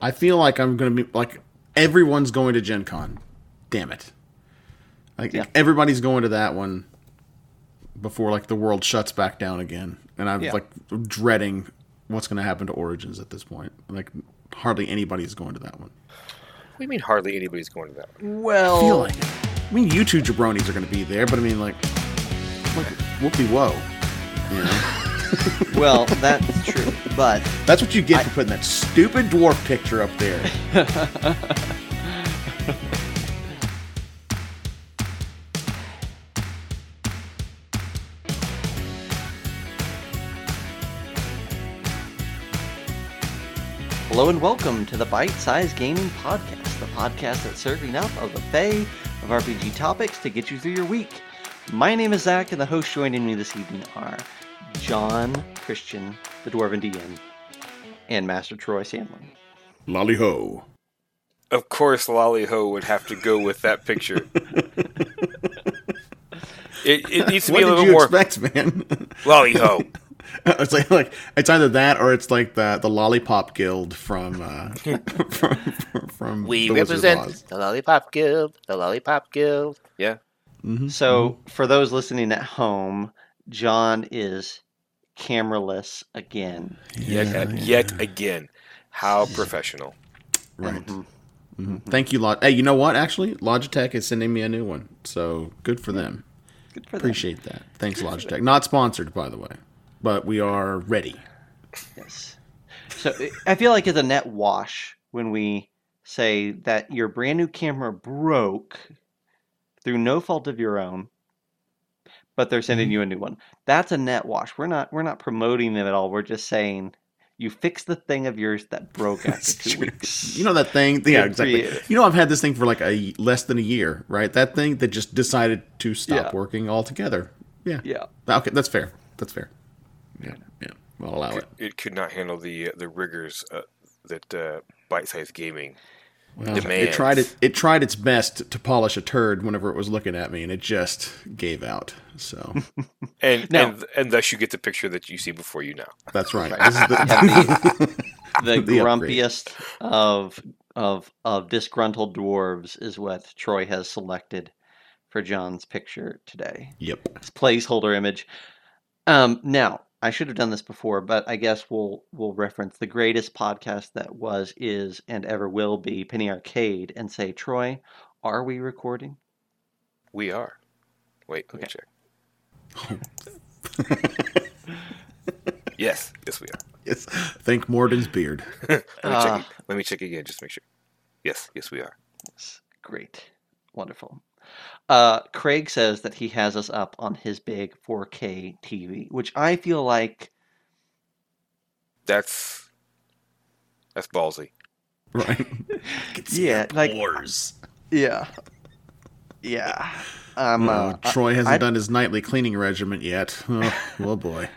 I feel like I'm gonna be like everyone's going to Gen Con. Damn it. Like Yeah. everybody's going to that one before like the world shuts back down again. And I'm Yeah. like dreading what's gonna happen to Origins at this point. Like hardly anybody's going to that one. What do you mean hardly anybody's going to that? one? Well, I feel like it. I mean you two jabronis are gonna be there, but I mean like like whoopie whoa. You know? well, that's true. But That's what you get for putting that stupid dwarf picture up there. hello and welcome to the Bite Size Gaming Podcast, the podcast that's serving up a buffet of RPG topics to get you through your week. My name is Zac, and the hosts joining me this evening are Jon Christian, the Dwarven DM, and Master Troy Sandlin. Lolly ho. Of course, Lolly Ho would have to go with that picture. it, it needs to What be a did little you more expect, man? Lolly Ho. it's like like it's either that or it's like the the lollipop guild from uh from, from We The Wizard of represent Oz. the Lollipop Guild. The Lollipop Guild. Yeah. So, for those listening at home, Jon is cameraless again. Yet, Yeah, yet again. How professional. right Mhm. Mhm. thank you Log- hey you know what actually logitech is sending me a new one so good for them Good for them. appreciate that thanks logitech not sponsored by the way but we are ready Yes. So I feel like it's a net wash when we say that your brand new camera broke through no fault of your own, but they're sending you a new one. That's a net wash. We're not we're not promoting them at all. We're just saying you fix the thing of yours that broke after two true. weeks. you know that thing yeah Good exactly you. you know i've had this thing for like a less than a year right that thing that just decided to stop Yeah. working altogether yeah Yeah. okay that's fair that's fair yeah yeah i'll allow it It could not handle the uh, the rigors uh, that uh, bite-sized gaming. Well, it tried it. It tried its best to polish a turd whenever it was looking at me, and it just gave out. So And, Now- and and thus you get the picture that you see before you now. that's right. Right. This is the, The, The upgrade. grumpiest of of of disgruntled dwarves is what Troy has selected for Jon's picture today. yep. His placeholder image. Um, now, I should have done this before, but I guess we'll we'll reference the greatest podcast that was, is, and ever will be, Penny Arcade, and say, Troy, are we recording? We are. Wait, let me check. yes, yes we are. Yes. Thank Moradin's beard. Let me, check, ah. let me check again, just to make sure. Yes, yes we are. Yes, Great. Wonderful. Uh, Craig says that he has us up on his big 4K TV, which I feel like That's that's ballsy. Right. Yeah, like- Pores. Yeah. Yeah. Um, Uh, uh, Troy hasn't I- done his nightly cleaning regimen yet. Oh, oh boy.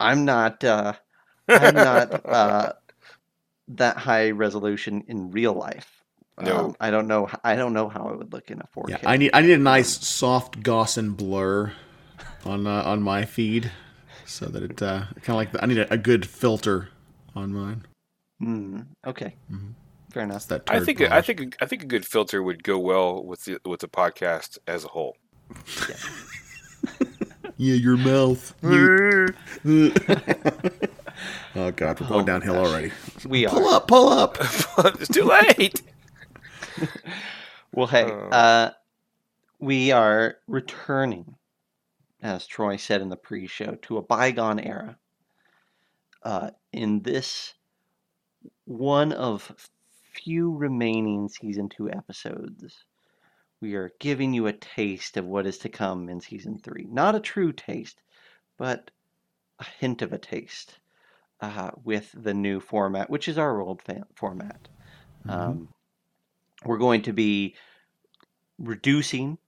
I'm not. Uh, I'm not uh, that high resolution in real life. No. Um, I don't know. h- I don't know how it would look in a 4K. Yeah, I need I need a nice soft Gaussian blur on uh, on my feed, so that it uh, kind of like the, I need a, a good filter on mine. Hmm, okay. Mhm. Fair enough. that. I turd think I think I think a good filter would go well with the with the podcast as a whole. Yeah, your mouth. You- oh god, we're going Oh, downhill gosh. already. We Pull are. up, pull up. it's too late. Well, hey, Oh. uh, we are returning, as Troy said in the pre-show, to a bygone era. Uh, in this one of few remaining season two episodes, we are giving you a taste of what is to come in season three. Not a true taste, but a hint of a taste uh, with the new format, which is our old fa- format. Um, we're going to be reducing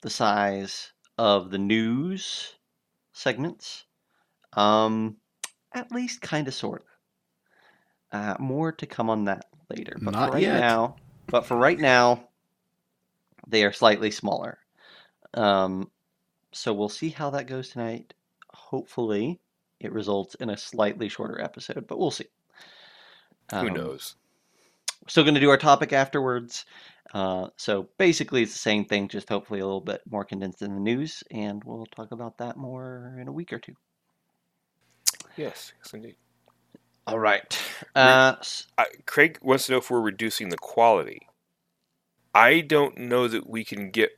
the size of the news segments, um, at least kind of, sort of. Uh, more to come on that later. But Not for right yet. now, but for right now, they are slightly smaller. Um, so we'll see how that goes tonight. Hopefully, it results in a slightly shorter episode, but we'll see. Who Um, knows? Still going to do our topic afterwards. Uh, so basically, it's the same thing, just hopefully a little bit more condensed in the news, and we'll talk about that more in a week or two. Yes, yes, indeed. All right. Uh, s- I, Craig wants to know if we're reducing the quality. I don't know that we can get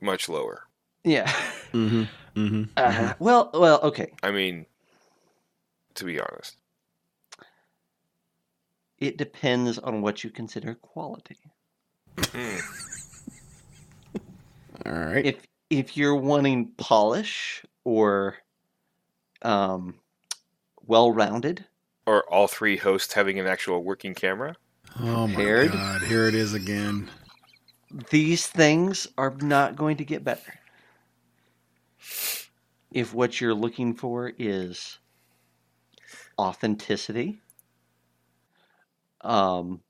much lower. yeah. Mm-hmm. Mm-hmm. Uh, well, well, okay. I mean, to be honest. It depends on what you consider quality. Hmm. All right. If if you're wanting polish or um, well-rounded, Or all three hosts having an actual working camera? oh my prepared. god! Here it is again. these things are not going to get better. If what you're looking for is authenticity, um,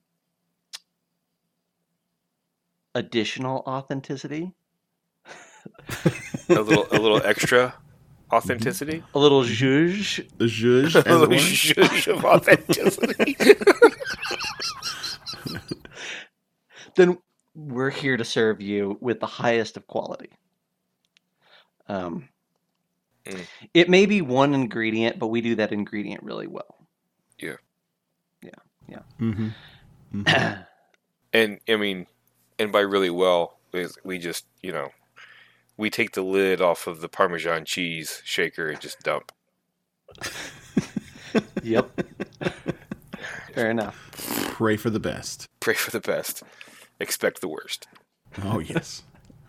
additional authenticity, A little, a little extra authenticity. a little zhuzh, The zhuzh, A little were. zhuzh of authenticity. then we're here to serve you with the highest of quality. Um, Mm. It may be one ingredient, but we do that ingredient really well. Mm-hmm. and I mean, and by really well, is we just you know, we take the lid off of the Parmesan cheese shaker and just dump. yep. Fair enough. Pray for the best. Pray for the best, expect the worst. Oh yes.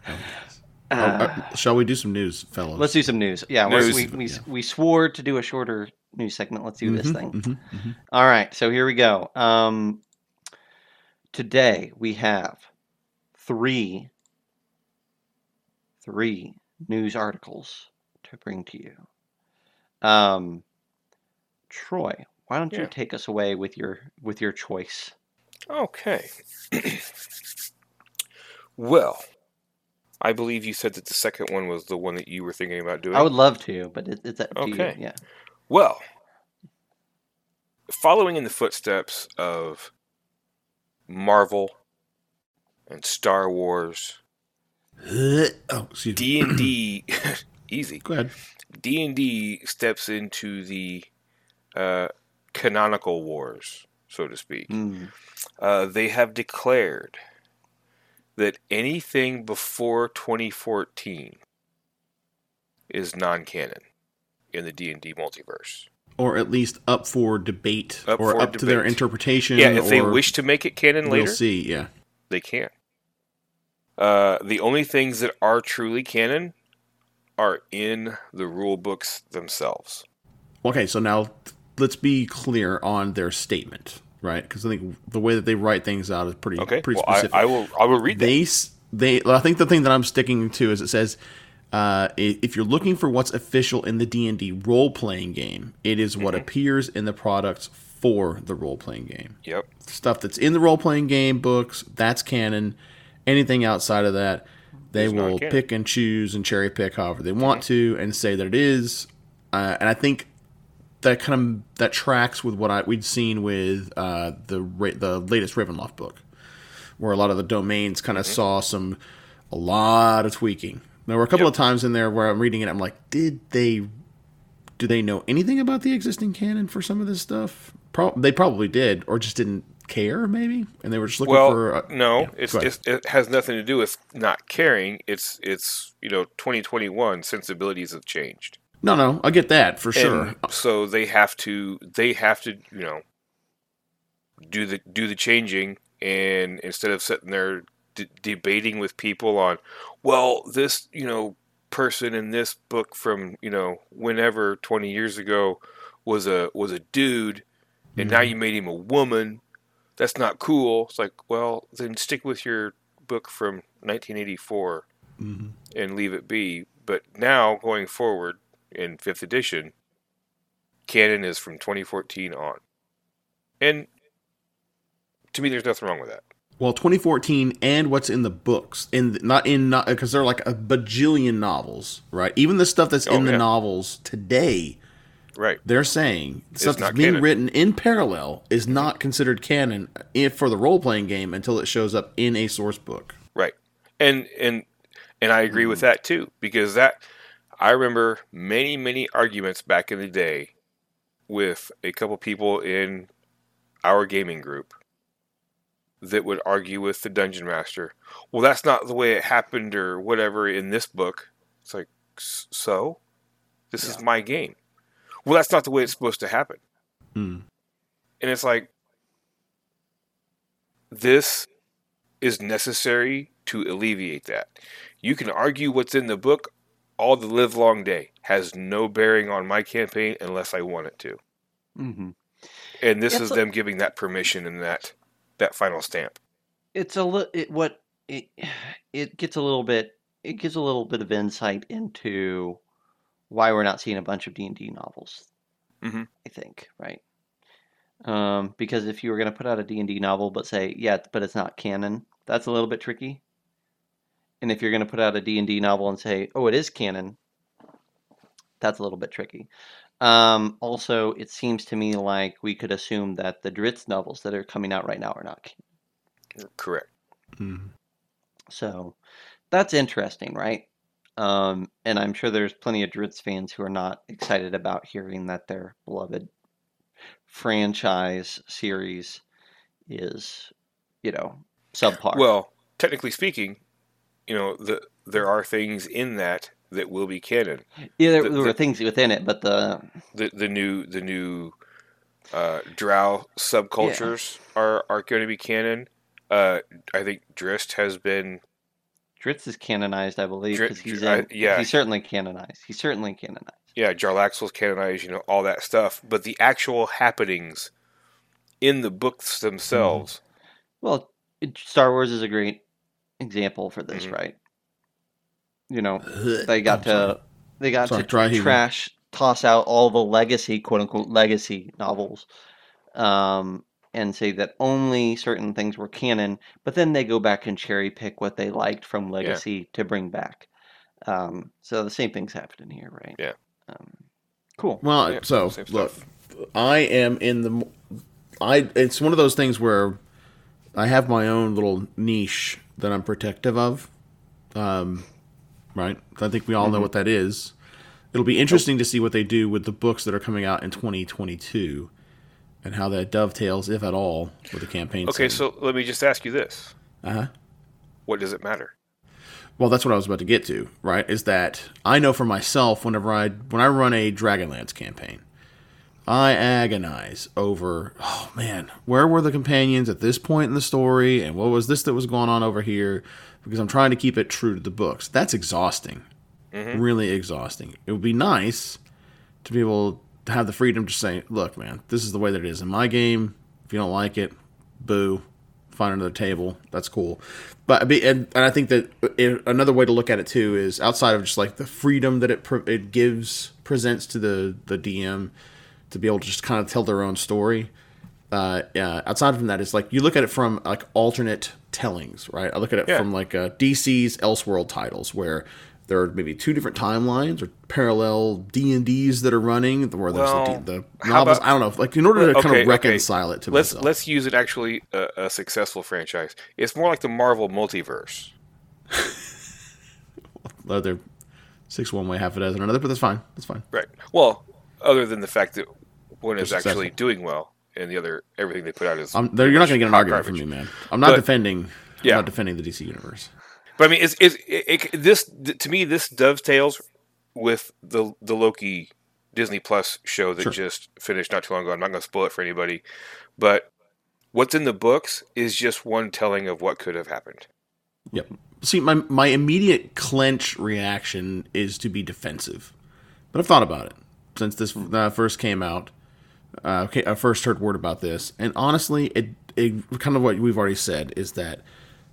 Oh, yes. Oh, Uh, uh, shall we do some news, fellows? let's do some news. Yeah, we're- News. we we, Yeah. we swore to do a shorter news segment. Let's do this Mhm, thing. mhm, mhm. All right, so here we go. Um, today we have three three news articles to bring to you. Um, Troy, why don't you take us away with your with your choice? Okay. well, I believe you said that the second one was the one that you were thinking about doing. I would love to, but it, it's up to Okay. you. Yeah. Well, following in the footsteps of Marvel and Star Wars, oh. D and D, easy. Go ahead. D and D steps into the uh, canonical wars, so to speak. Mm. Uh, they have declared that anything before 2014 is non-canon in the D&D multiverse. Or at least up for debate, Up or for up to their interpretation. Yeah, if they wish to make it canon later we'll see. Yeah. they can. Uh, the only things that are truly canon are in the rule books themselves. Okay, so now let's be clear on their statement, right? Because I think the way that they write things out is pretty Okay, pretty well, I, specific. I will. I will read that. they s- they I think the thing that I'm sticking to is it says uh, if you're looking for what's official in the D&D role playing game, it is what Mm-hmm. appears in the products for the role playing game. Yep. Stuff that's in the role playing game books, that's canon. Anything outside of that, they Is will pick and choose and cherry pick however they want to and say that it is. Uh, and I think that kind of that tracks with what I we'd seen with uh, the the latest Ravenloft book, where a lot of the domains kind of saw some a lot of tweaking. There were a couple Yep. of times in there where I'm reading it, I'm like, did they do they know anything about the existing canon for some of this stuff? Pro- they probably did, or just didn't care, maybe, and they were just looking Well, for. Uh, no, yeah, it's just it has nothing to do with not caring. It's it's you know 2021 sensibilities have changed. No, no, I get that for sure. And so they have to they have to you know do the do the changing, and instead of sitting there d- debating with people on, well, this you know person in this book from you know whenever 20 years ago was a was a dude, and now you made him a woman. That's not cool. It's like, well, then stick with your book from 1984 Mhm. and leave it be. But now going forward in fifth edition, canon is from 2014 on, and to me, there's nothing wrong with that. Well, 2014 and what's in the books, in not in not because they're like a bajillion novels, right? Even the stuff that's Oh, in the novels today Right. They're saying stuff that's being canon. written in parallel is not considered canon for the role playing game until it shows up in a source book. Right. And and and I agree Mm-hmm. with that too because that I remember many many arguments back in the day with a couple people in our gaming group that would argue with the dungeon master. Well, that's not the way it happened or whatever in this book. It's like so this is my game. Well, that's not the way it's supposed to happen. Hmm. And it's like this is necessary to alleviate that. You can argue what's in the book all the live long day. Has no bearing on my campaign unless I want it to. Mm-hmm. And this It's is a- them giving that permission and that that final stamp. It's a little it, what it it gets a little bit it gives a little bit of insight into why we're not seeing a bunch of D and D novels. Mhm. I think right. Um, because if you were going to put out a D and D novel, but say yeah, but it's not canon, that's a little bit tricky. And if you're going to put out a D and D novel and say, oh, it is canon, that's a little bit tricky. Um, also, it seems to me like we could assume that the Drizzt novels that are coming out right now are not canon. Correct. Hmm. So that's interesting, right? Um, and I'm sure there's plenty of Drizzt fans who are not excited about hearing that their beloved franchise series is, you know, subpar. Well, technically speaking, you know, the there are things in that that will be canon. yeah, there, the- there were the- things within it, but the the the new the new uh, Drow subcultures are are going to be canon. Uh, I think Drizzt has been Drizzt is canonized, I believe, because he's Dri- I- in, yeah. he's certainly canonized. He's certainly canonized. yeah Jarlaxle's canonized, you know, all that stuff. But the actual happenings in the books themselves, Well, it, Star Wars is a great example for this, Mhm. right? You know, they got I'm sorry. to they got Sorry, to dry heaving. trash toss out all the legacy quote unquote legacy novels um and say that only certain things were canon but then they go back and cherry pick what they liked from legacy to bring back um so the same thing's happening here right Yeah. um, cool Well, Yeah, so look. I am in the. I it's one of those things where I have my own little niche that I'm protective of. Um, right. I think we all know what that is. It'll be interesting to see what they do with the books that are coming out in 2022, and how that dovetails, if at all, with the campaign. okay. setting. So let me just ask you this: Uh-huh. What does it matter? Well, that's what I was about to get to, right? Is that I know for myself whenever I when I run a Dragonlance campaign, I agonize over, oh man, where were the companions at this point in the story and what was this that was going on over here because I'm trying to keep it true to the books. That's exhausting. Mm-hmm. Really exhausting. It would be nice to be able to have the freedom to say, look, man, this is the way that it is in my game. If you don't like it, boo find another table. That's cool. But and, and I think that uh, it, another way to look at it too is outside of just like the freedom that it it gives presents to the the DM to be able to just kind of tell their own story. Uh, yeah, outside from that, it's like you look at it from like alternate tellings, right? I look at it Yeah. from like uh, DC's Elseworld titles where there are maybe two different timelines or parallel D and D's that are running, where there's Well, the, the novels. about- I don't know, like in order to kind Okay, of okay. reconcile it to Let's myself. let's use it actually a, a successful franchise. It's more like the Marvel multiverse. other six one way, half a dozen another, but that's fine. That's fine. Right. Well, other than the fact that one is They're actually doing well, and the other everything they put out is. I'm, there, you're not going to get an argument garbage. from me, man. I'm not But- defending. Yeah. I'm not defending the DC universe. But I mean, it's, it's it, it, this to me this dovetails with the the Loki Disney Plus show that Sure. just finished not too long ago. I'm not going to spoil it for anybody, but what's in the books is just one telling of what could have happened. Yep. See, my my immediate clench reaction is to be defensive, but I've thought about it since this uh, first came out. Uh, okay, I first heard word about this, and honestly, it it kind of what we've already said is that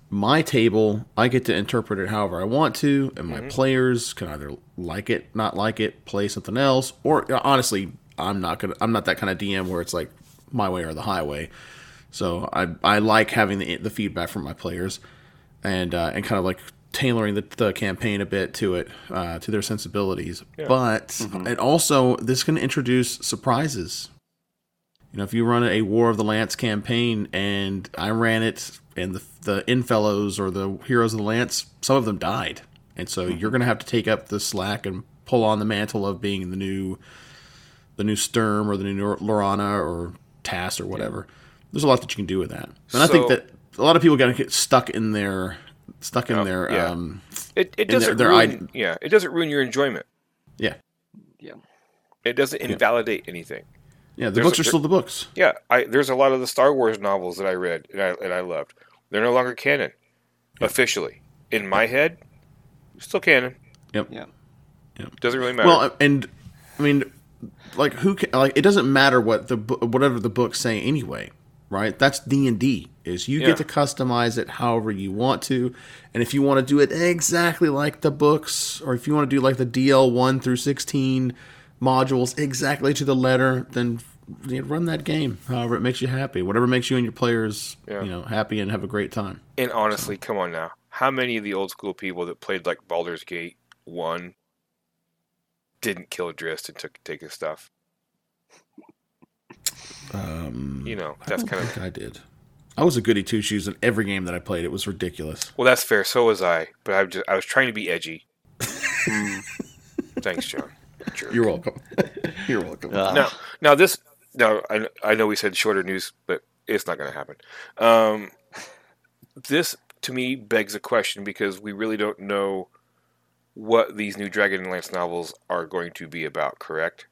my table, I get to interpret it however I want to, and my players can either like it, not like it, play something else, or uh, honestly, I'm not gonna, I'm not that kind of DM where it's like my way or the highway. So I I like having the the feedback from my players, and uh, and kind of like tailoring the, the campaign a bit to it, uh, to their sensibilities. Yeah. But Mhm. it also this can introduce surprises. You know, if you run a War of the Lance campaign and I ran it, and the the Innfellows or the Heroes of the Lance, some of them died, and so you're going to have to take up the slack and pull on the mantle of being the new, the new Sturm or the new Laurana or Tass or whatever. There's a lot that you can do with that, and I think that a lot of people got to get stuck in their stuck in Oh, their yeah. um, It it doesn't their ruin, id- yeah, it doesn't ruin your enjoyment. yeah Yeah. It doesn't invalidate anything. Yeah. The There's books a- are still the books. Yeah, I there's a lot of the Star Wars novels that I read and I and I loved. They're no longer canon officially. In my head, still canon. Yep. Yeah. Doesn't really matter. Well, and I mean, like who can like it doesn't matter what the whatever the books say anyway, right? That's D and D is you Yeah. get to customize it however you want to, and if you want to do it exactly like the books, or if you want to do like the DL one through sixteen modules exactly to the letter, then you know, run that game however it makes you happy, whatever makes you and your players Yeah. you know happy and have a great time. and honestly, come on now. How many of the old school people that played like Baldur's Gate 1 didn't kill Drizzt and took take his stuff? Um, You know, that's kind of I did. I was a goody two shoes in every game that I played. It was ridiculous. Well, that's fair. So was I, but I just I was trying to be edgy. Mm. Thanks, Jon. Jerk. You're welcome. You're welcome. Uh, Now, now this. Now I, I know we said shorter news, but it's not going to happen. Um, this to me begs a question because we really don't know what these new Dragonlance novels are going to be about. Correct?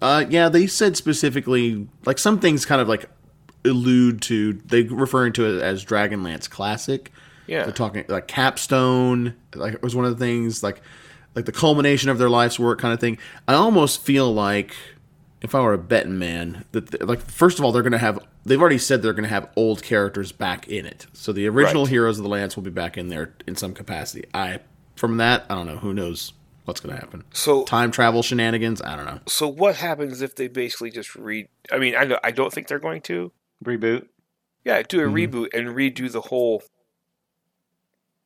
Uh, yeah, they said specifically like some things kind of like allude to they referring to it as Dragonlance Classic. Yeah. They're talking like capstone, like it was one of the things like like the culmination of their life's work kind of thing. I almost feel like if I were a betting man, that th- like first of all they're gonna have they've already said they're gonna have old characters back in it. So the original Right. heroes of the Lance will be back in there in some capacity. I from that I don't know who knows what's gonna happen. So Time travel shenanigans I don't know. so what happens if they basically just read? I mean, I know I don't think they're going to. Reboot. Yeah, do a Mhm. reboot and redo the whole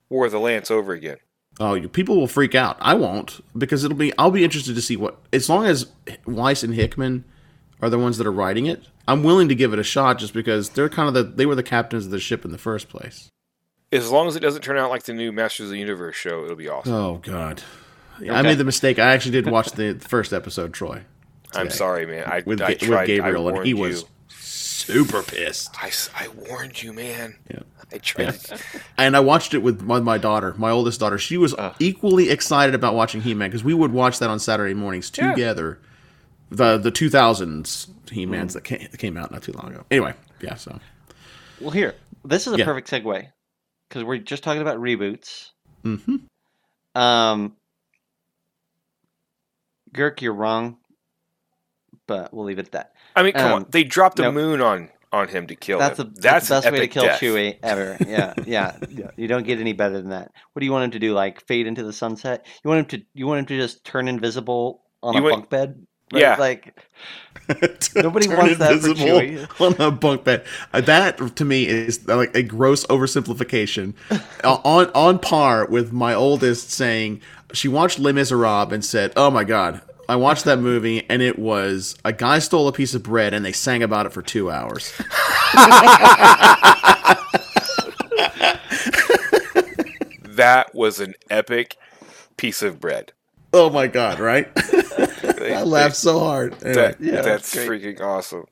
War of the Lance over again. Oh, you, people will freak out. I won't because it'll be. I'll be interested to see what. As long as Weiss and Hickman are the ones that are writing it, I'm willing to give it a shot just because they're kind of the. They were the captains of the ship in the first place. As long as it doesn't turn out like the new Masters of the Universe show, it'll be awesome. Oh God, I made the mistake. I actually did watch the first episode, Troy, I'm sorry, man. I, with, I tried. with Gabriel, I and he was you. Super pissed. I, I warned you, man. Yeah. I tried. Yeah. to- And I watched it with my, my daughter, my oldest daughter. She was Ugh. equally excited about watching He Man because we would watch that on Saturday mornings Yeah. together. The the two thousands He Mans that, came, that came out not too long ago. Anyway, yeah. So Well, here, this is a Yeah. perfect segue because we're just talking about reboots. hmm Um, Girk, you're wrong, but we'll leave it at that. I mean, come Um, on. They dropped the nope. moon on on him to kill That's the him. that's, That's the best way to kill death. Chewie ever. Yeah, yeah, yeah. You don't get any better than that. What do you want him to do? Like fade into the sunset? You want him to? You want him to just turn invisible on You a want- bunk bed? Yeah. Like Nobody Turn wants that for Chewie. on a bunk bed. Uh, That to me is like a gross oversimplification, Uh, on on par with my oldest saying she watched Les Miserables and said, "Oh my god." I watched that movie and it was a guy stole a piece of bread and they sang about it for two hours. That was an epic piece of bread. Oh my god! Right? They- I laughed so hard. Anyway, that- Yeah, that's that's freaking awesome.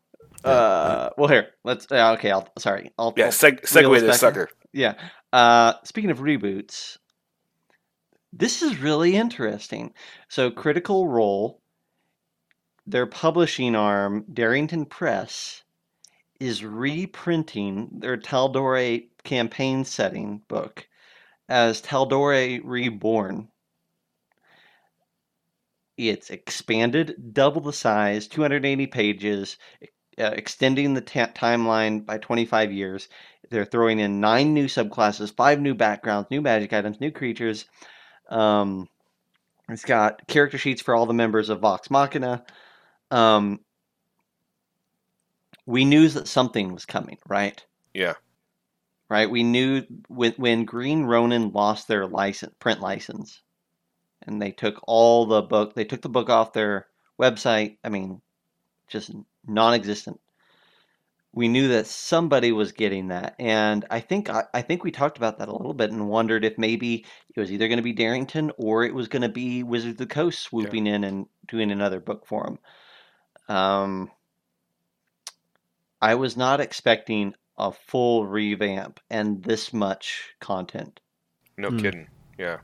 Uh, well, here, let's. Uh, okay, I'll. Sorry, I'll. Yeah, seg- segue this back- sucker. Yeah. Uh, speaking of reboots, this is really interesting. So, Critical Role, their publishing arm, Darrington Press, is reprinting their Tal'Dorei campaign setting book as Tal'Dorei Reborn. It's expanded, double the size, 280 pages, uh, extending the ta- timeline by 25 years. They're throwing in nine new subclasses, five new backgrounds, new magic items, new creatures. Um, it's got character sheets for all the members of Vox Machina. Um, we knew that something was coming, right? Yeah. right? We knew when when Green Ronin lost their license, print license, and they took all the book, they took the book off their website. I mean, just non-existent. We knew that somebody was getting that, and I think I, I think we talked about that a little bit and wondered if maybe it was either going to be Darrington or it was going to be Wizards of the Coast swooping in and doing another book for him Um, I was not expecting a full revamp and this much content. No Hmm. kidding. Yeah.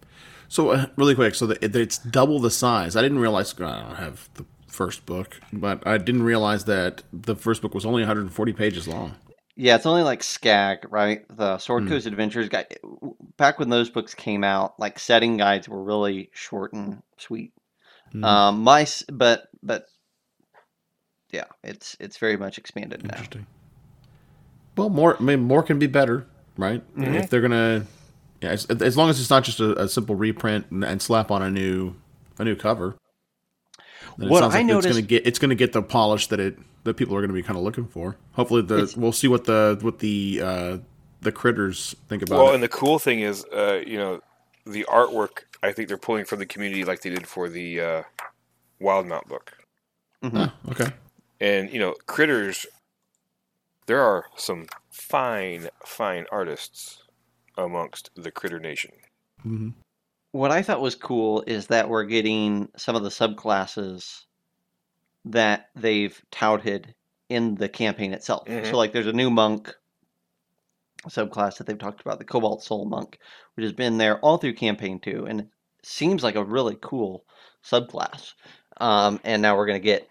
So uh, really quick, so that it's double the size. I didn't realize. I don't have the first book, but I didn't realize that the first book was only 140 pages long. Yeah, it's only like SCAG, right? The Sword Hmm. Coast Adventurer's Guide. Back when those books came out, like setting guides were really short and sweet. Hmm. Um, my but but yeah, it's it's very much expanded now. Well, more. I mean, more can be better, right? Mm-hmm. If they're gonna, yeah, as, as long as it's not just a, a simple reprint and, and slap on a new a new cover. Then it What sounds I like it's gonna get it's gonna get the polish that it that people are gonna be kind of looking for. Hopefully, the we'll see what the what the uh, the critters think about Well, it. and the cool thing is, uh, you know, the artwork. I think they're pulling from the community like they did for the uh, Wildemount book. Mm-hmm. Ah, okay. And you know, critters. There are some fine, fine artists amongst the Critter Nation. hmm What I thought was cool is that we're getting some of the subclasses that they've touted in the campaign itself. Mhm. So, like, there's a new monk subclass that they've talked about, the Cobalt Soul Monk, which has been there all through campaign two, and it seems like a really cool subclass. Um, and now we're gonna get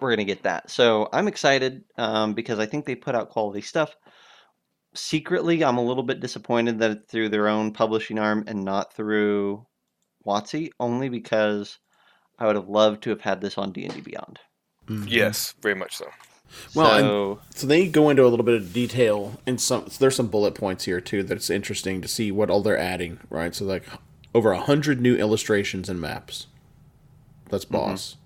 we're gonna get that. So I'm excited um, because I think they put out quality stuff. Secretly, I'm a little bit disappointed that it's through their own publishing arm and not through WotC, only because I would have loved to have had this on D and D Beyond. Mhm. Yes, very much so. Well, and- so So they go into a little bit of detail and some. So there's some bullet points here too that's interesting to see what all they're adding. Right, so like over a hundred new illustrations and maps. That's boss.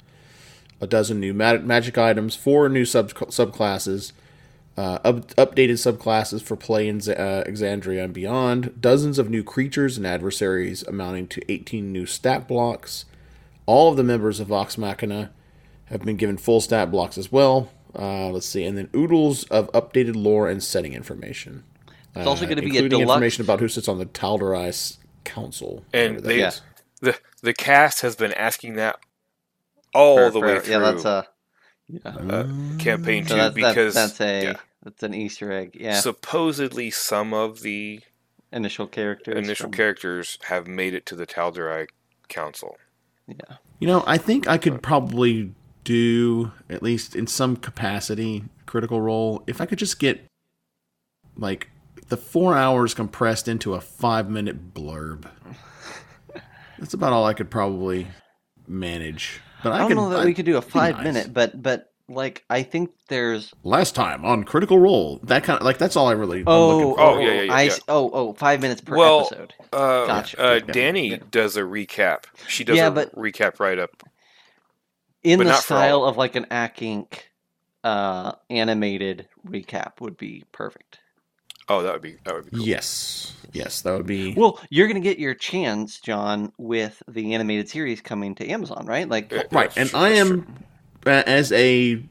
A dozen new ma- magic items, four new sub subclasses, uh, up- updated subclasses for play in Z- uh, Exandria and beyond. Dozens of new creatures and adversaries, amounting to 18 new stat blocks. All of the members of Vox Machina have been given full stat blocks as well. Uh, let's see, and then oodles of updated lore and setting information. It's also Uh, gonna be a including deluxe- information about who sits on the Tal'Dorei Council. And they, Yeah. the the cast has been asking that all for- the way through yeah, that's a yeah. uh, campaign two So that's, that, because that's a yeah, that's an Easter egg. Yeah, supposedly some of the initial characters. initial from- characters have made it to the Tal'Dorei Council. Yeah, You know, I think I could probably do at least in some capacity critical role if I could just get like the four hours compressed into a five minute blurb. That's about all I could probably manage. But I, I don't could, know that I- we could do a five nice. minute, but but like I think there's Last time on Critical Role, that kind of like that's all I really. I'm oh looking for. Oh, yeah, yeah, yeah, I yeah. s- oh oh five minutes per Well, episode. Uh, Gotcha. uh, Dani Yeah. does a recap. She does Yeah, a but- recap right up. in the not for all style of of like an Ack Inc. Uh, animated recap would be perfect. Oh, that would be that would be cool. Yes, yes, that would be. Well, you're gonna get your chance, Jon, with the animated series coming to Amazon, right? Like, Yeah, right, and I am true. As a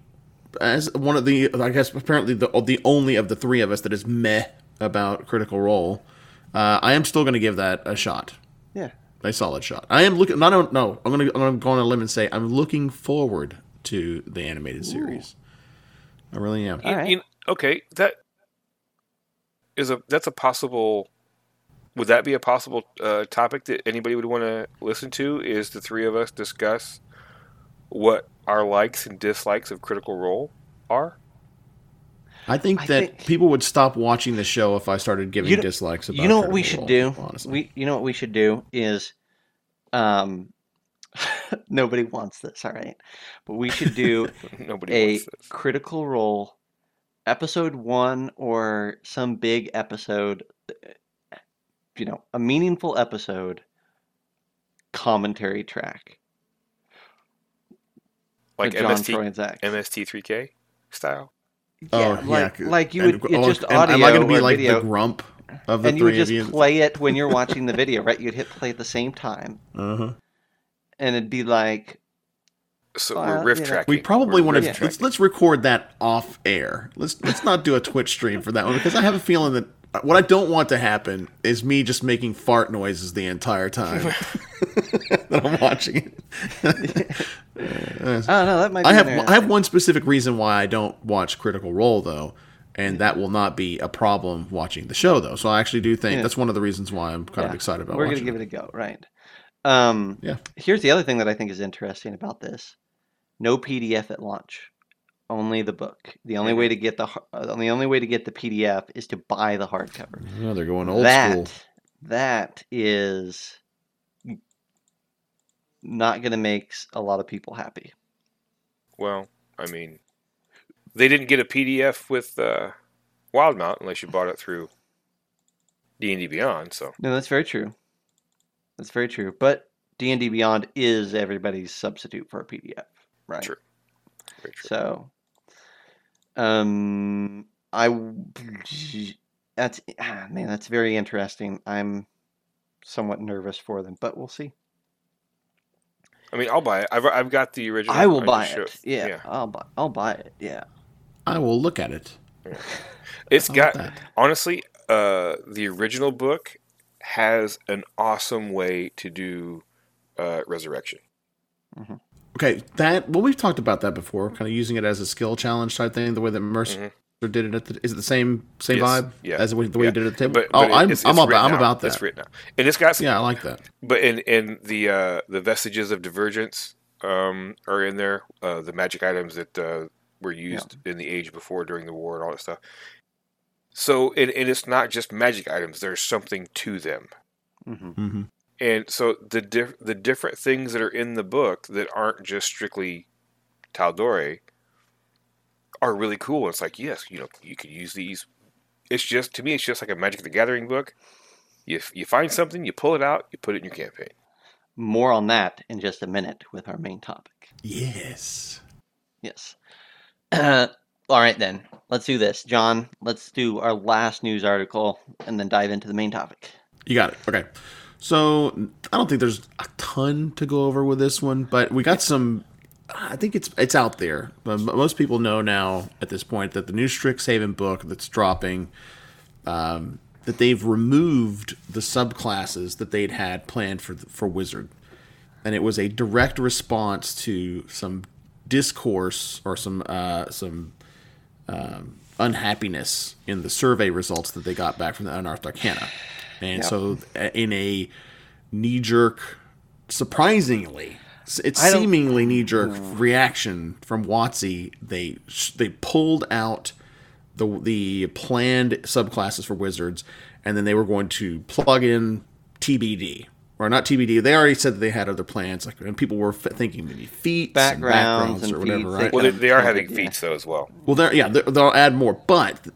as one of the I guess apparently the the only of the three of us that is meh about Critical Role. Uh, I am still going to give that a shot, yeah, a solid shot. I am looking. Not no. I'm going to I'm going to go on a limb and say I'm looking forward to the animated series. I really am. All You- right. you- okay, that is a that's a possible. Would that be a possible uh, topic that anybody would want to listen to? Is the three of us discuss what our likes and dislikes of Critical Role are? I think I that think- people would stop watching the show if I started giving You know- dislikes. About you know what we should Role, do? Honestly, We, you know what we should do is, um, nobody wants this, all right, but we should do Nobody a wants this. critical role episode one or some big episode you know a meaningful episode commentary track Like Jon MST Troy and Zac. MST3K style. Oh Yeah, like c- like you and- would it's oh, just and audio Am I going to be like video, the grump of the and you would three just of you? play it when you're watching the video, right? You'd hit play at the same time, uh-huh. and it'd be like, So Well, we're riff you know. tracking. We probably We're want to let's, let's record that off air. Let's let's not do a Twitch stream for that one because I have a feeling that what I don't want to happen is me just making fart noises the entire time that I'm watching it. Oh no, that might. Be I have. I have one specific reason why I don't watch Critical Role though, and that will not be a problem watching the show though. So I actually do think Yeah. that's one of the reasons why I'm kind of excited about We're gonna give it a go, right? Um, Yeah. Here's the other thing that I think is interesting about this: no PDF at launch, only the book. The only way to get the uh, the only way to get the PDF is to buy the hardcover. Yeah, they're going old that school. that is not going to make a lot of people happy. Well, I mean, they didn't get a PDF with uh, Wildemount unless you bought it through D and D Beyond. So No, that's very true. That's very true. But D and D Beyond is everybody's substitute for a PDF, right? True. very true. So, um, I that's ah, man, that's very interesting. I'm somewhat nervous for them, but we'll see. I mean, I'll buy it. I've, I've got the original. I will just buy it. Yeah, I'll buy. I'll buy it. Yeah. I will look at it. It's How got that? honestly, uh, the original book has an awesome way to do uh, resurrection. Okay, that well, we've talked about that before, kind of using it as a skill challenge type thing. The way that Mercer did it, at the, is it the same same Yes, vibe yeah, as the way, yeah. you did it at the table? But, oh, but it- I'm it's, I'm, about, written I'm about that. It's written out, and it's got some, Yeah, I like that. But in in the uh, the vestiges of divergence um, are in there. Uh, the magic items that uh, were used in the age before, during the war, and all that stuff. So, and, and it's not just magic items. There's something to them, hmm hmm and so the diff- the different things that are in the book that aren't just strictly Tal'Dorei are really cool. It's like yes, you know, you could use these. It's just to me, it's just like a Magic the Gathering book. You you find something, you pull it out, you put it in your campaign. More on that in just a minute with our main topic. Yes. Yes. all right then. Let's do this, Jon. Let's do our last news article and then dive into the main topic. You got it. Okay. So I don't think there's a ton to go over with this one, but we got some. I think it's it's out there. Most people know now at this point that the new Strixhaven book that's dropping, um, that they've removed the subclasses that they'd had planned for for Wizard, and it was a direct response to some discourse or some uh, some um, unhappiness in the survey results that they got back from the Unearthed Arcana. And Yep. so, uh, in a knee jerk, surprisingly, it's I seemingly knee jerk reaction from WotC, they they pulled out the the planned subclasses for wizards, and then they were going to plug in TBD or not TBD. They already said that they had other plans, like and people were f- thinking maybe feats, and Backgrounds backgrounds, and or whatever, feats, right? they Well, they, they are sounds having like, yeah. feats though as well. Well, they're, yeah, they're, they'll add more. But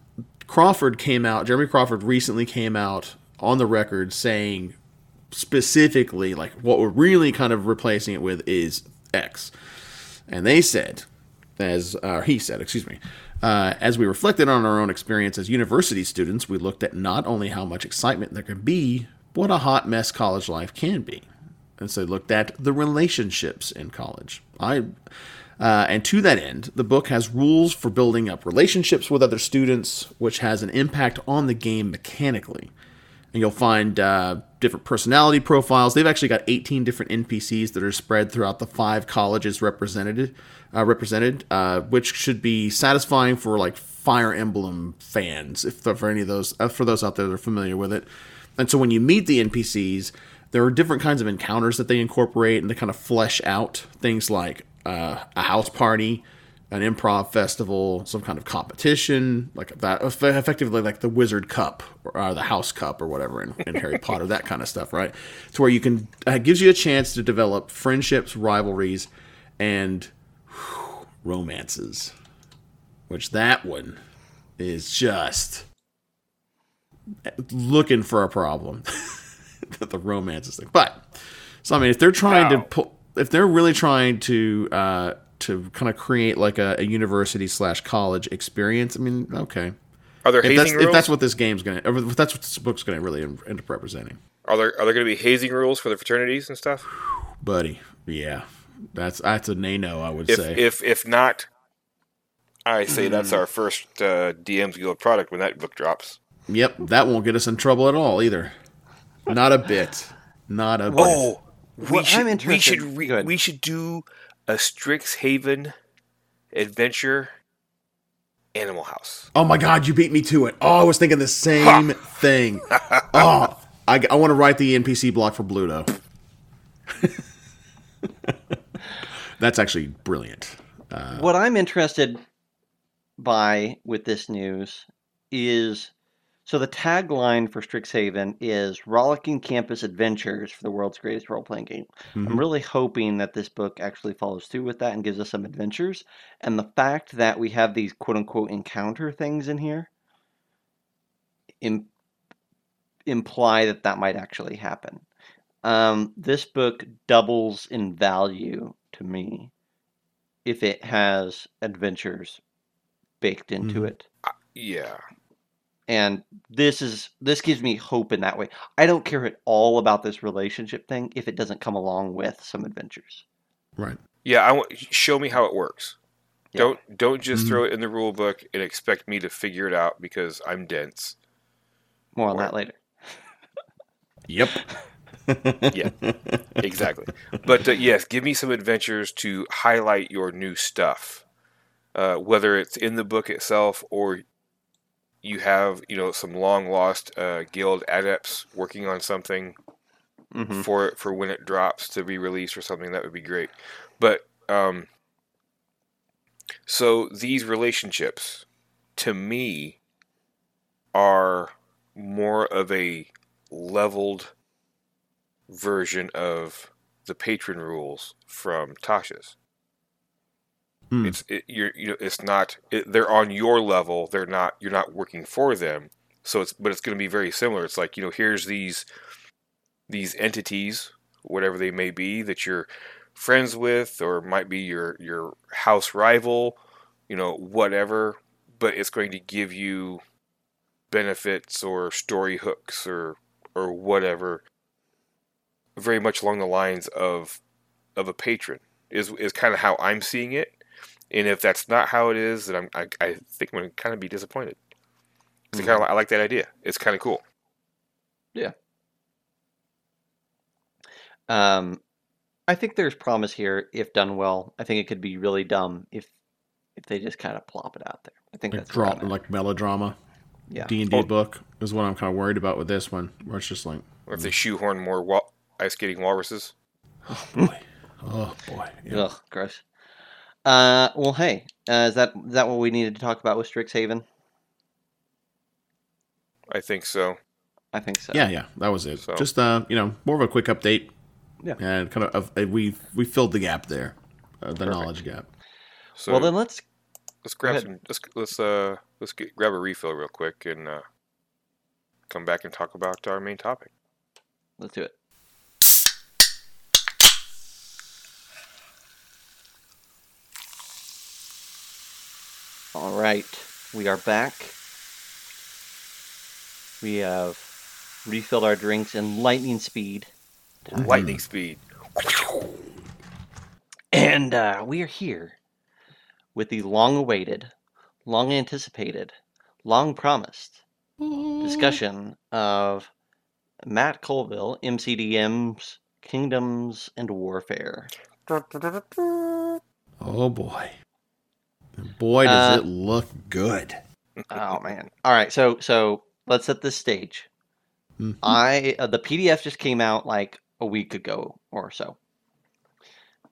Crawford came out. Jeremy Crawford recently came out on the record saying specifically, like, what we're really kind of replacing it with is X. And they said, as uh, he said, excuse me, uh, as we reflected on our own experience as university students, we looked at not only how much excitement there can be, what a hot mess college life can be. And so looked at the relationships in college. I uh, and to that end, the book has rules for building up relationships with other students, which has an impact on the game mechanically. And you'll find uh, different personality profiles. They've actually got 18 different NPCs that are spread throughout the five colleges represented, uh, represented, uh, which should be satisfying for like Fire Emblem fans, if for any of those, uh, for those out there that are familiar with it. And so when you meet the NPCs, there are different kinds of encounters that they incorporate, and they kind of flesh out things like uh, a house party, an improv festival, some kind of competition, like that, effectively like the Wizard Cup or uh, the House Cup or whatever in, in Harry Potter, that kind of stuff, right? To where you can uh, it gives you a chance to develop friendships, rivalries, and whew, romances. Which that one is just looking for a problem. the romances thing, but so I mean, if they're trying to pull, if they're really trying to uh, to kind of create like a, a university slash college experience. I mean, okay. Are there If hazing that's, rules? if that's what this game's gonna, if that's what this book's gonna really end end up representing, are there are there going to be hazing rules for the fraternities and stuff? buddy. Yeah, that's that's a nay no. I would If say. if if not, I say that's our first uh, DM's Guild product when that book drops. yep, that won't get us in trouble at all either. Not a bit. Not a bit. Oh, we Well, I'm should we should re- we should do a Strixhaven adventure Animal House. Oh my God, you beat me to it. Oh, I was thinking the same thing. Oh, I, I want to write the NPC block for Bluto. That's actually brilliant. Uh, what I'm interested by with this news is so the tagline for Strixhaven is rollicking campus adventures for the world's greatest role playing game. Mhm. I'm really hoping that this book actually follows through with that and gives us some adventures. And the fact that we have these quote unquote encounter things in here Im- imply that that might actually happen. Um, this book doubles in value to me if it has adventures baked into Mhm. it Yeah, and this is this gives me hope in that way i don't care at all about this relationship thing if it doesn't come along with some adventures Right. yeah. I want show me how it works. Yeah. Don't don't just Mhm. throw it in the rule book and expect me to figure it out because I'm dense. more on Or- that later Yep. Yeah. exactly. But uh, yes, give me some adventures to highlight your new stuff, uh, whether it's in the book itself or you have you know some long lost uh, guild adepts working on something hmm for for when it drops to be released or something. That would be great. But um, so these relationships, to me, are more of a leveled version of the patron rules from Tasha's. Hmm. It's it, you're you know it's not it, they're on your level. They're not you're not working for them. So it's but it's going to be very similar. It's like you know here's these these entities, whatever they may be, that you're friends with, or might be your your house rival, you know whatever. But it's going to give you benefits or story hooks or or whatever very much along the lines of of a patron is is kind of how I'm seeing it and if that's not how it is then I'm, I, I think I'm going to kind of be disappointed 'Cause I kind of I like that idea it's kind of cool Yeah. um i think there's promise here if done well i think it could be really dumb if if they just kind of plop it out there i think Like that's drop, around it. like melodrama. Yeah. D and D Oh. book is what I'm kind of worried about with this one, where it's just like, or if they shoehorn more wa- ice skating walruses oh boy, oh boy. Yeah. Ugh, gross. Uh, well, hey, uh, is that is that what we needed to talk about with Strixhaven? I think so I think so. Yeah, yeah, that was it. So- Just uh, you know, more of a quick update. Yeah. and kind of uh, we we filled the gap there, uh, the Perfect. knowledge gap. so well, then let's. let's grab some let's let's uh let's get, grab a refill real quick and uh come back and talk about our main topic Let's do it. All right, we are back. We have refilled our drinks in lightning speed, lightning speed and uh, we are here with the long-awaited, long-anticipated, long-promised discussion of Matt Colville, MCDM's Kingdoms and Warfare. Oh boy, boy does Uh, it look good. Oh man! All right, so so let's set this stage. Mhm. I uh, the PDF just came out like a week ago or so.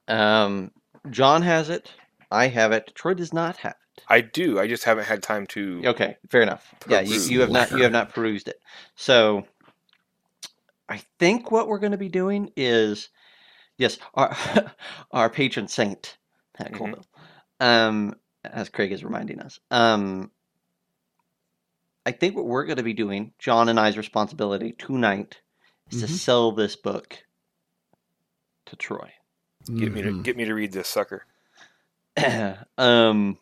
Um, John has it. I have it. Troy does not have it. I do I just haven't had time to Okay, fair enough. Yeah, you, you have not you have not perused it. So I think what we're going to be doing is yes, our our patron saint Pat Mhm. Colville, um, as Craig is reminding us. Um, I think what we're going to be doing, John and I's responsibility tonight, is to Mhm. sell this book to Troy. get me to Mhm. get me to read this sucker um,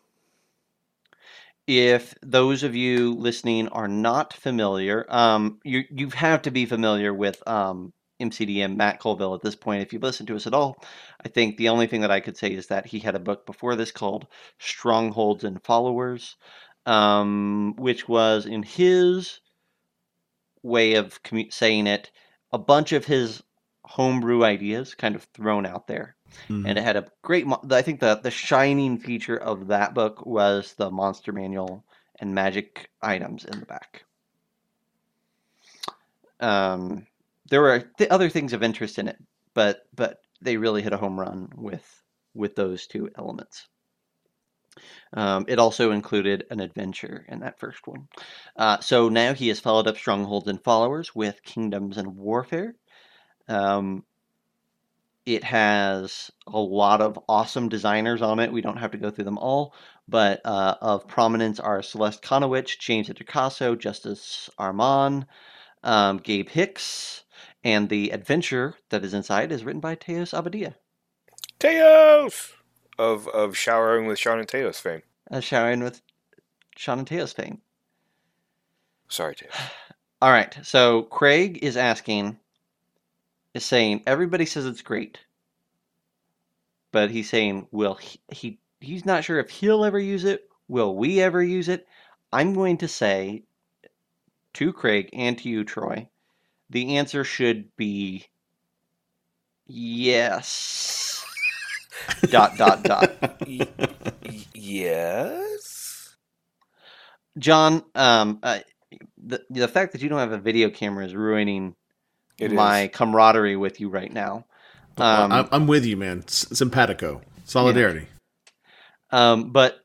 if those of you listening are not familiar, um, you you have to be familiar with um, MCDM Matt Colville at this point. If you've listened to us at all, I think the only thing that I could say is that he had a book before this called Strongholds and Followers, um, which was in his way of commu- saying it, a bunch of his homebrew ideas kind of thrown out there Mhm. and it had a great. mo- I think the the shining feature of that book was the monster manual and magic items in the back. Um, there were th- other things of interest in it, but but they really hit a home run with with those two elements. Um, it also included an adventure in that first one. Uh, so now he has followed up Strongholds and Followers with Kingdoms and Warfare. Um, it has a lot of awesome designers on it. We don't have to go through them all, but uh, of prominence are Celeste Conowitch, James Introcaso, Justice Arman, um, Gabe Hicks, and the adventure that is inside is written by Teos Abadia. Teos of of showering with Sean and Teos fame. Uh, showering with Sean and Teos fame. Sorry, Teos. All right, so Craig is asking, is saying everybody says it's great, but he's saying, will he, he? He's not sure if he'll ever use it. Will we ever use it? I'm going to say to Craig and to you, Troy, the answer should be yes. dot dot dot. Y- y- yes. John, um, uh, the the fact that you don't have a video camera is ruining It my is. camaraderie with you right now. Um, I'm, I'm with you, man. Simpatico, solidarity. um, but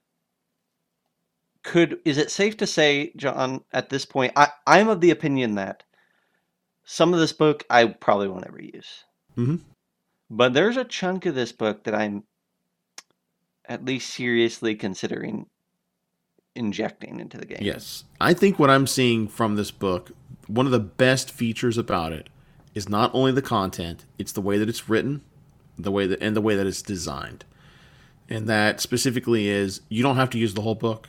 could is it safe to say, John, at this point, I, I'm of the opinion that some of this book I probably won't ever use. Mm-hmm. But there's a chunk of this book that I'm at least seriously considering injecting into the game. Yes. I think what I'm seeing from this book, one of the best features about it is not only the content, it's the way that it's written, the way that and the way that it's designed. And that specifically is you don't have to use the whole book.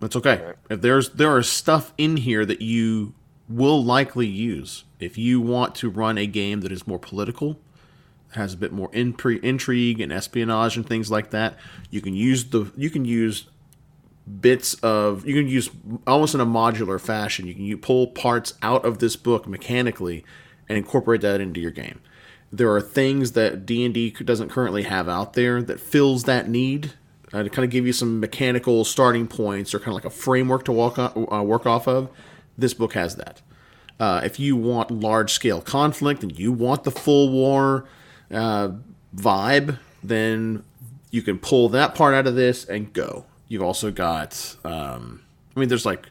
That's okay. If there's there are stuff in here that you will likely use if you want to run a game that is more political, has a bit more intri- intrigue and espionage and things like that. You can use the you can use bits of you can use almost in a modular fashion. You can you pull parts out of this book mechanically and incorporate that into your game. There are things that D and D doesn't currently have out there that fills that need uh, to kind of give you some mechanical starting points or kind of like a framework to walk on, uh, work off of. This book has that. Uh, if you want large scale conflict and you want the full war uh, vibe, then you can pull that part out of this and go. You've also got, um, I mean, there's like,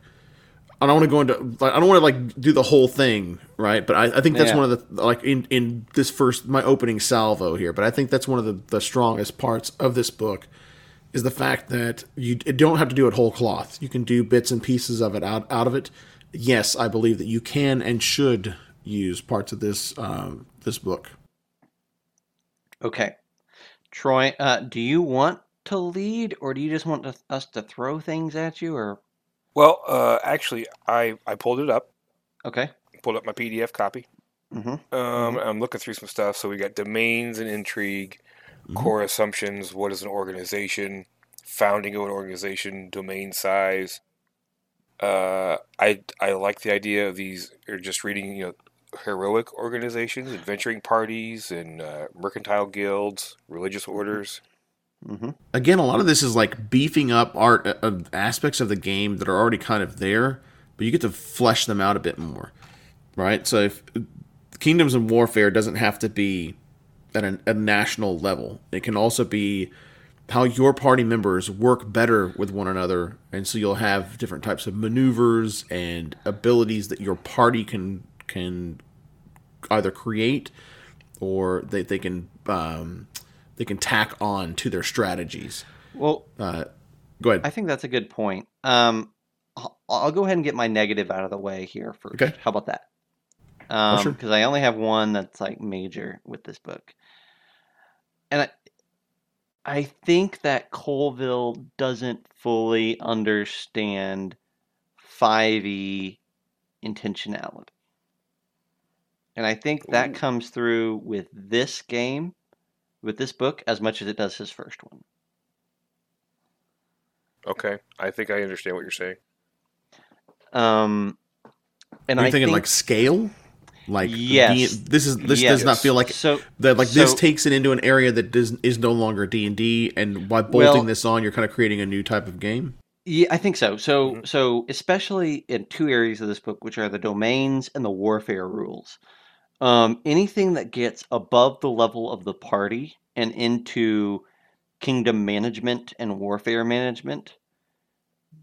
I don't want to go into, like, I don't want to like do the whole thing, right? But I, I think that's Yeah. one of the like in in this first my opening salvo here. But I think that's one of the the strongest parts of this book is the fact that you don't have to do it whole cloth. You can do bits and pieces of it out out of it. Yes, I believe that you can and should use parts of this um, this book. Okay. Troy, uh, do you want to lead or do you just want to, us to throw things at you or Well, uh, actually, I I pulled it up. okay. Pulled up my PDF copy. Mm-hmm. Um, I'm looking through some stuff. So we got domains and intrigue, core assumptions. What is an organization? Founding of an organization, domain size. Uh, I I like the idea of these. Or just reading, you know, heroic organizations, adventuring parties, and uh, mercantile guilds, religious orders. Mm-hmm. Again, a lot of this is like beefing up art uh, aspects of the game that are already kind of there, but you get to flesh them out a bit more, right? So if Kingdoms and Warfare doesn't have to be at a, a national level, it can also be how your party members work better with one another, and so you'll have different types of maneuvers and abilities that your party can can either create or they, they can um, they can tack on to their strategies. Well, Uh, go ahead. I think that's a good point. Um, I'll, I'll go ahead and get my negative out of the way here first. Okay. How about that? Um, sure. Because I only have one that's like major with this book, and I, I think that Colville doesn't fully understand 5e intentionality. And I think that comes through with this game, with this book, as much as it does his first one. Okay, I think I understand what you're saying. Um, and Are you I thinking think, like scale? Like Yes. D- this is this does not feel like so. that. Like this takes it into an area that does, is no longer D and D, and by bolting Well- this on, you're kind of creating a new type of game. Yeah, I think so. So, Mhm. so especially in two areas of this book, which are the domains and the warfare rules. Um, anything that gets above the level of the party and into kingdom management and warfare management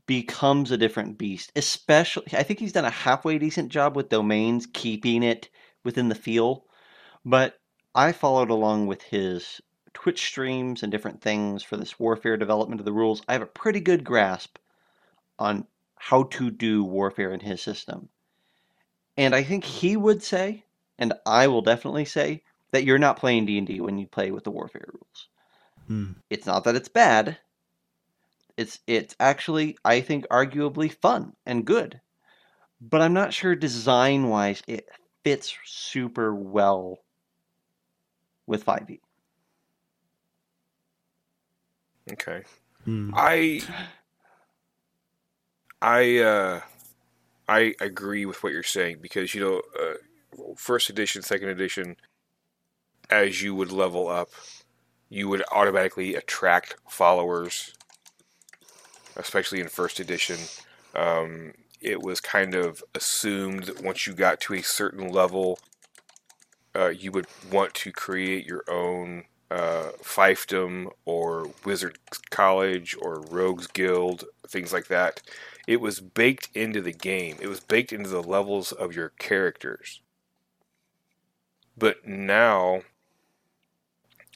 becomes a different beast. Especially, I think he's done a halfway decent job with domains, keeping it within the feel. But I followed along with his Twitch streams and different things for this warfare development of the rules. I have a pretty good grasp on how to do warfare in his system. And I think he would say, and I will definitely say, that you're not playing D&D when you play with the warfare rules. Hmm. It's not that it's bad. It's it's actually I think arguably fun and good. But I'm not sure design-wise it fits super well with E. 5e. Okay. Hmm. I I uh I agree with what you're saying because you know uh, first edition, second edition, as you would level up, you would automatically attract followers, especially in first edition. Um, it was kind of assumed that once you got to a certain level, uh, you would want to create your own uh, fiefdom or wizard college or rogues guild, things like that. It was baked into the game. It was baked into the levels of your characters. But now,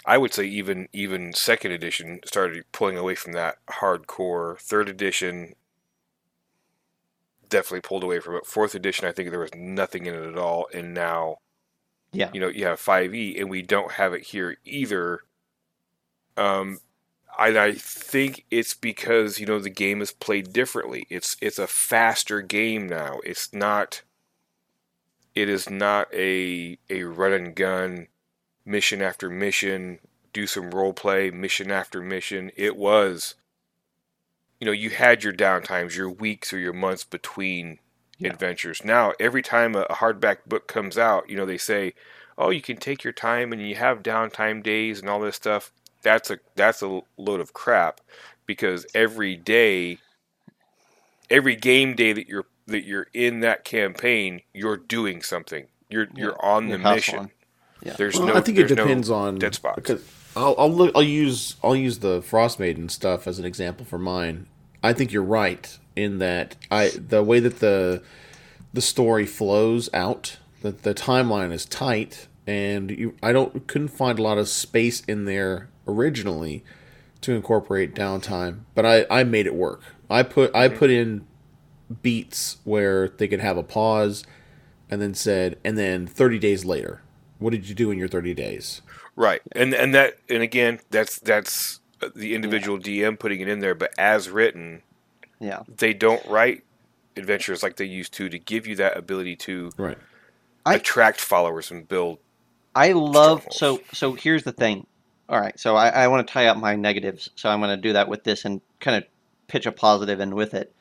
I would say even even second edition started pulling away from that hardcore. Third edition definitely pulled away from it. Fourth edition, I think there was nothing in it at all, and now Yeah. you know you have 5e and we don't have it here either um and i think it's because you know the game is played differently it's it's a faster game now it's not it is not a a run and gun mission after mission do some role play mission after mission. It was you know you had your downtimes your weeks or your months between Yeah. adventures. Now every time a, hardback book comes out you know they say oh you can take your time and you have downtime days and all this stuff. That's a that's a load of crap because every day every game day that you're that you're in that campaign you're doing something. You're you're on the You're mission. Yeah. there's Well, no I think it there's no depends on dead spots because I'll I'll, look, I'll use I'll use the Frostmaiden stuff as an example for mine. I think you're right in that I the way that the the story flows out, that the timeline is tight, and you, I don't couldn't find a lot of space in there originally to incorporate downtime, but I I made it work. I put I put in beats where they could have a pause and then said and then 30 days later what did you do in your 30 days Right, and and that and again, that's that's uh, the individual DM putting it in there. But as written, Yeah. they don't write adventures like they used to to give you that ability to right I- attract followers and build. I love so so here's the thing. All right, so I, I want to tie up my negatives, so I'm going to do that with this and kind of pitch a positive in with it.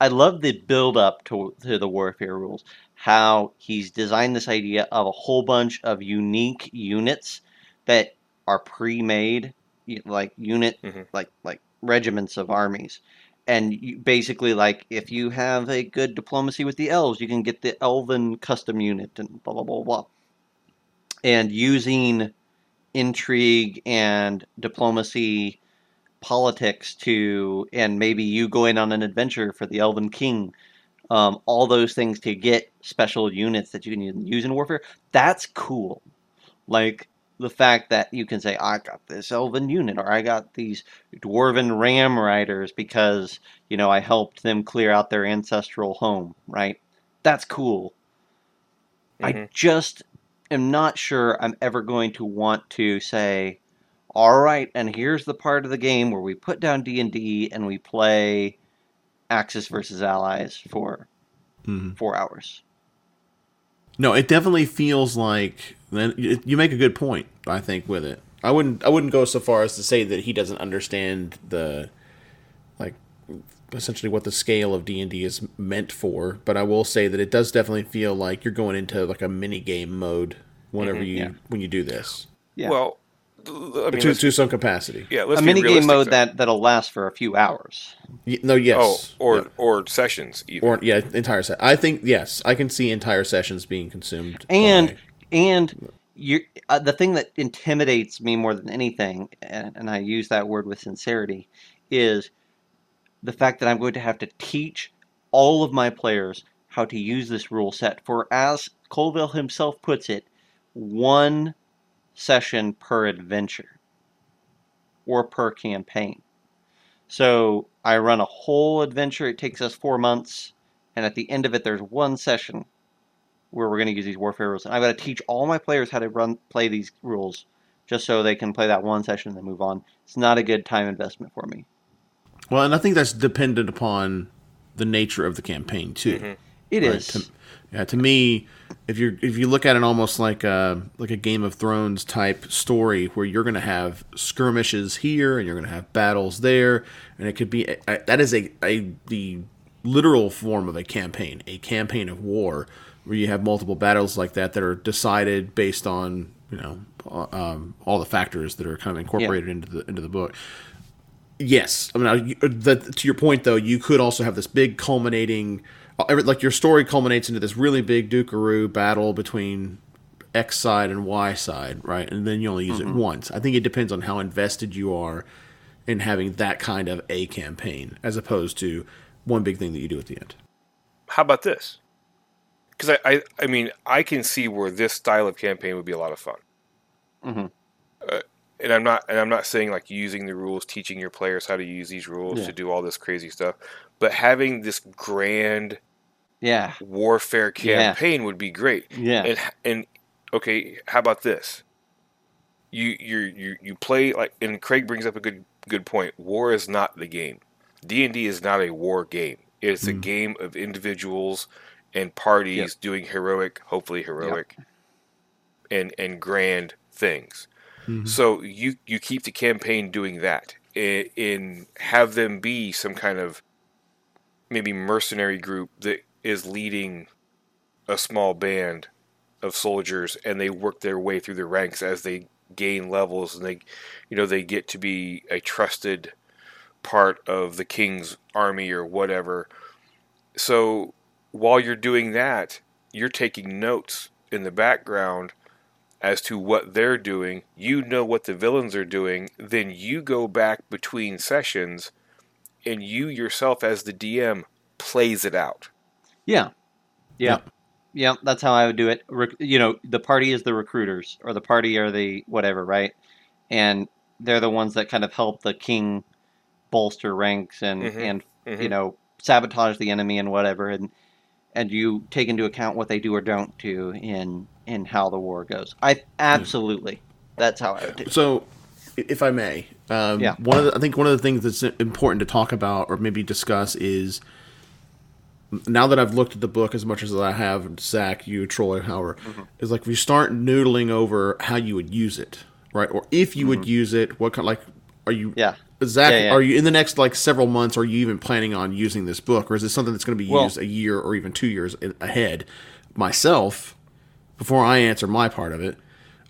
I love the build up to to the warfare rules. How he's designed this idea of a whole bunch of unique units that are pre-made, like unit Mhm. like like regiments of armies. And you, basically, like if you have a good diplomacy with the elves, you can get the elven custom unit and blah blah blah blah and using intrigue and diplomacy politics to and maybe you going on an adventure for the elven king um, all those things to get special units that you can use in warfare that's cool. Like the fact that you can say i got this elven unit or i got these dwarven ram riders because you know i helped them clear out their ancestral home right? That's cool. I Mhm. just am not sure I'm ever going to want to say, all right, and here's the part of the game where we put down D and D and we play Axis versus Allies for Mhm. four hours. No, it definitely feels like then you you make a good point. I think with it, I wouldn't I wouldn't go so far as to say that he doesn't understand the like essentially what the scale of D and D is meant for. But I will say that it does definitely feel like you're going into like a mini game mode whenever you yeah. when you do this Yeah. Well, th- th- I mean, to, to some capacity. yeah, let's a mini game mode though. that that'll last for a few hours. Y- No, yes, Oh, or Yeah. or sessions. Even. or yeah, entire set. I think yes, I can see entire sessions being consumed. And by- and you uh, the thing that intimidates me more than anything, and, and I use that word with sincerity, is the fact that I'm going to have to teach all of my players how to use this rule set for, as Colville himself puts it, one session per adventure or per campaign. So I run a whole adventure. It takes us four months, and at the end of it, there's one session where we're going to use these warfare rules. And I've got to teach all my players how to run play these rules, just so they can play that one session and then move on. It's not a good time investment for me. well, and I think that's dependent upon the nature of the campaign too. Mm-hmm. It Right, is. To, yeah, to me, if you if you look at it almost like a like a Game of Thrones type story, where you're going to have skirmishes here and you're going to have battles there, and it could be a- that is a, a the literal form of a campaign, a campaign of war, where you have multiple battles like that that are decided based on you know uh, um, all the factors that are kind of incorporated into the into the book. Yes, I mean, I- the, to your point though, you could also have this big culminating, like your story culminates into this really big Dukaroo battle between X side and Y side, right? And then you only use it once. I think it depends on how invested you are in having that kind of a campaign, as opposed to one big thing that you do at the end. How about this? Because I, I, I mean, I can see where this style of campaign would be a lot of fun. Mhm. Uh, and I'm not, and I'm not saying like using the rules, teaching your players how to use these rules Yeah. to do all this crazy stuff, but having this grand Yeah. warfare Yeah. campaign would be great. Yeah. And and okay, how about this? You you you you play like, and Craig brings up a good good point. War is not the game. D and D is not a war game. It's a mm. game of individuals and parties Yep. doing heroic, hopefully heroic, and and grand things. Mm-hmm. So you you keep the campaign doing that, in, in have them be some kind of maybe mercenary group that is leading a small band of soldiers and they work their way through the ranks as they gain levels and they you know they get to be a trusted part of the king's army or whatever. So while you're doing that you're taking notes in the background as to what they're doing. You know what the villains are doing. Then you go back between sessions and you yourself as the DM plays it out Yeah. Yeah. Yeah, that's how I would do it. Rec- you know, the party is the recruiters, or the party are the whatever, right? And they're the ones that kind of help the king bolster ranks and Mhm, and you mhm. know sabotage the enemy and whatever, and and you take into account what they do or don't do in in how the war goes. I absolutely, that's how I would do. it. So, if I may, um, Yeah. one of the, I think one of the things that's important to talk about or maybe discuss is now that I've looked at the book as much as I have, Zach, you, Troy, Howard, Mm-hmm. is like if you start noodling over how you would use it, right? Or if you would use it, what kind like are you? Mm-hmm. Yeah. Zach, Yeah, yeah. are you in the next like several months? Are you even planning on using this book, or is it something that's going to be Well- used a year or even two years ahead? Myself, before I answer my part of it,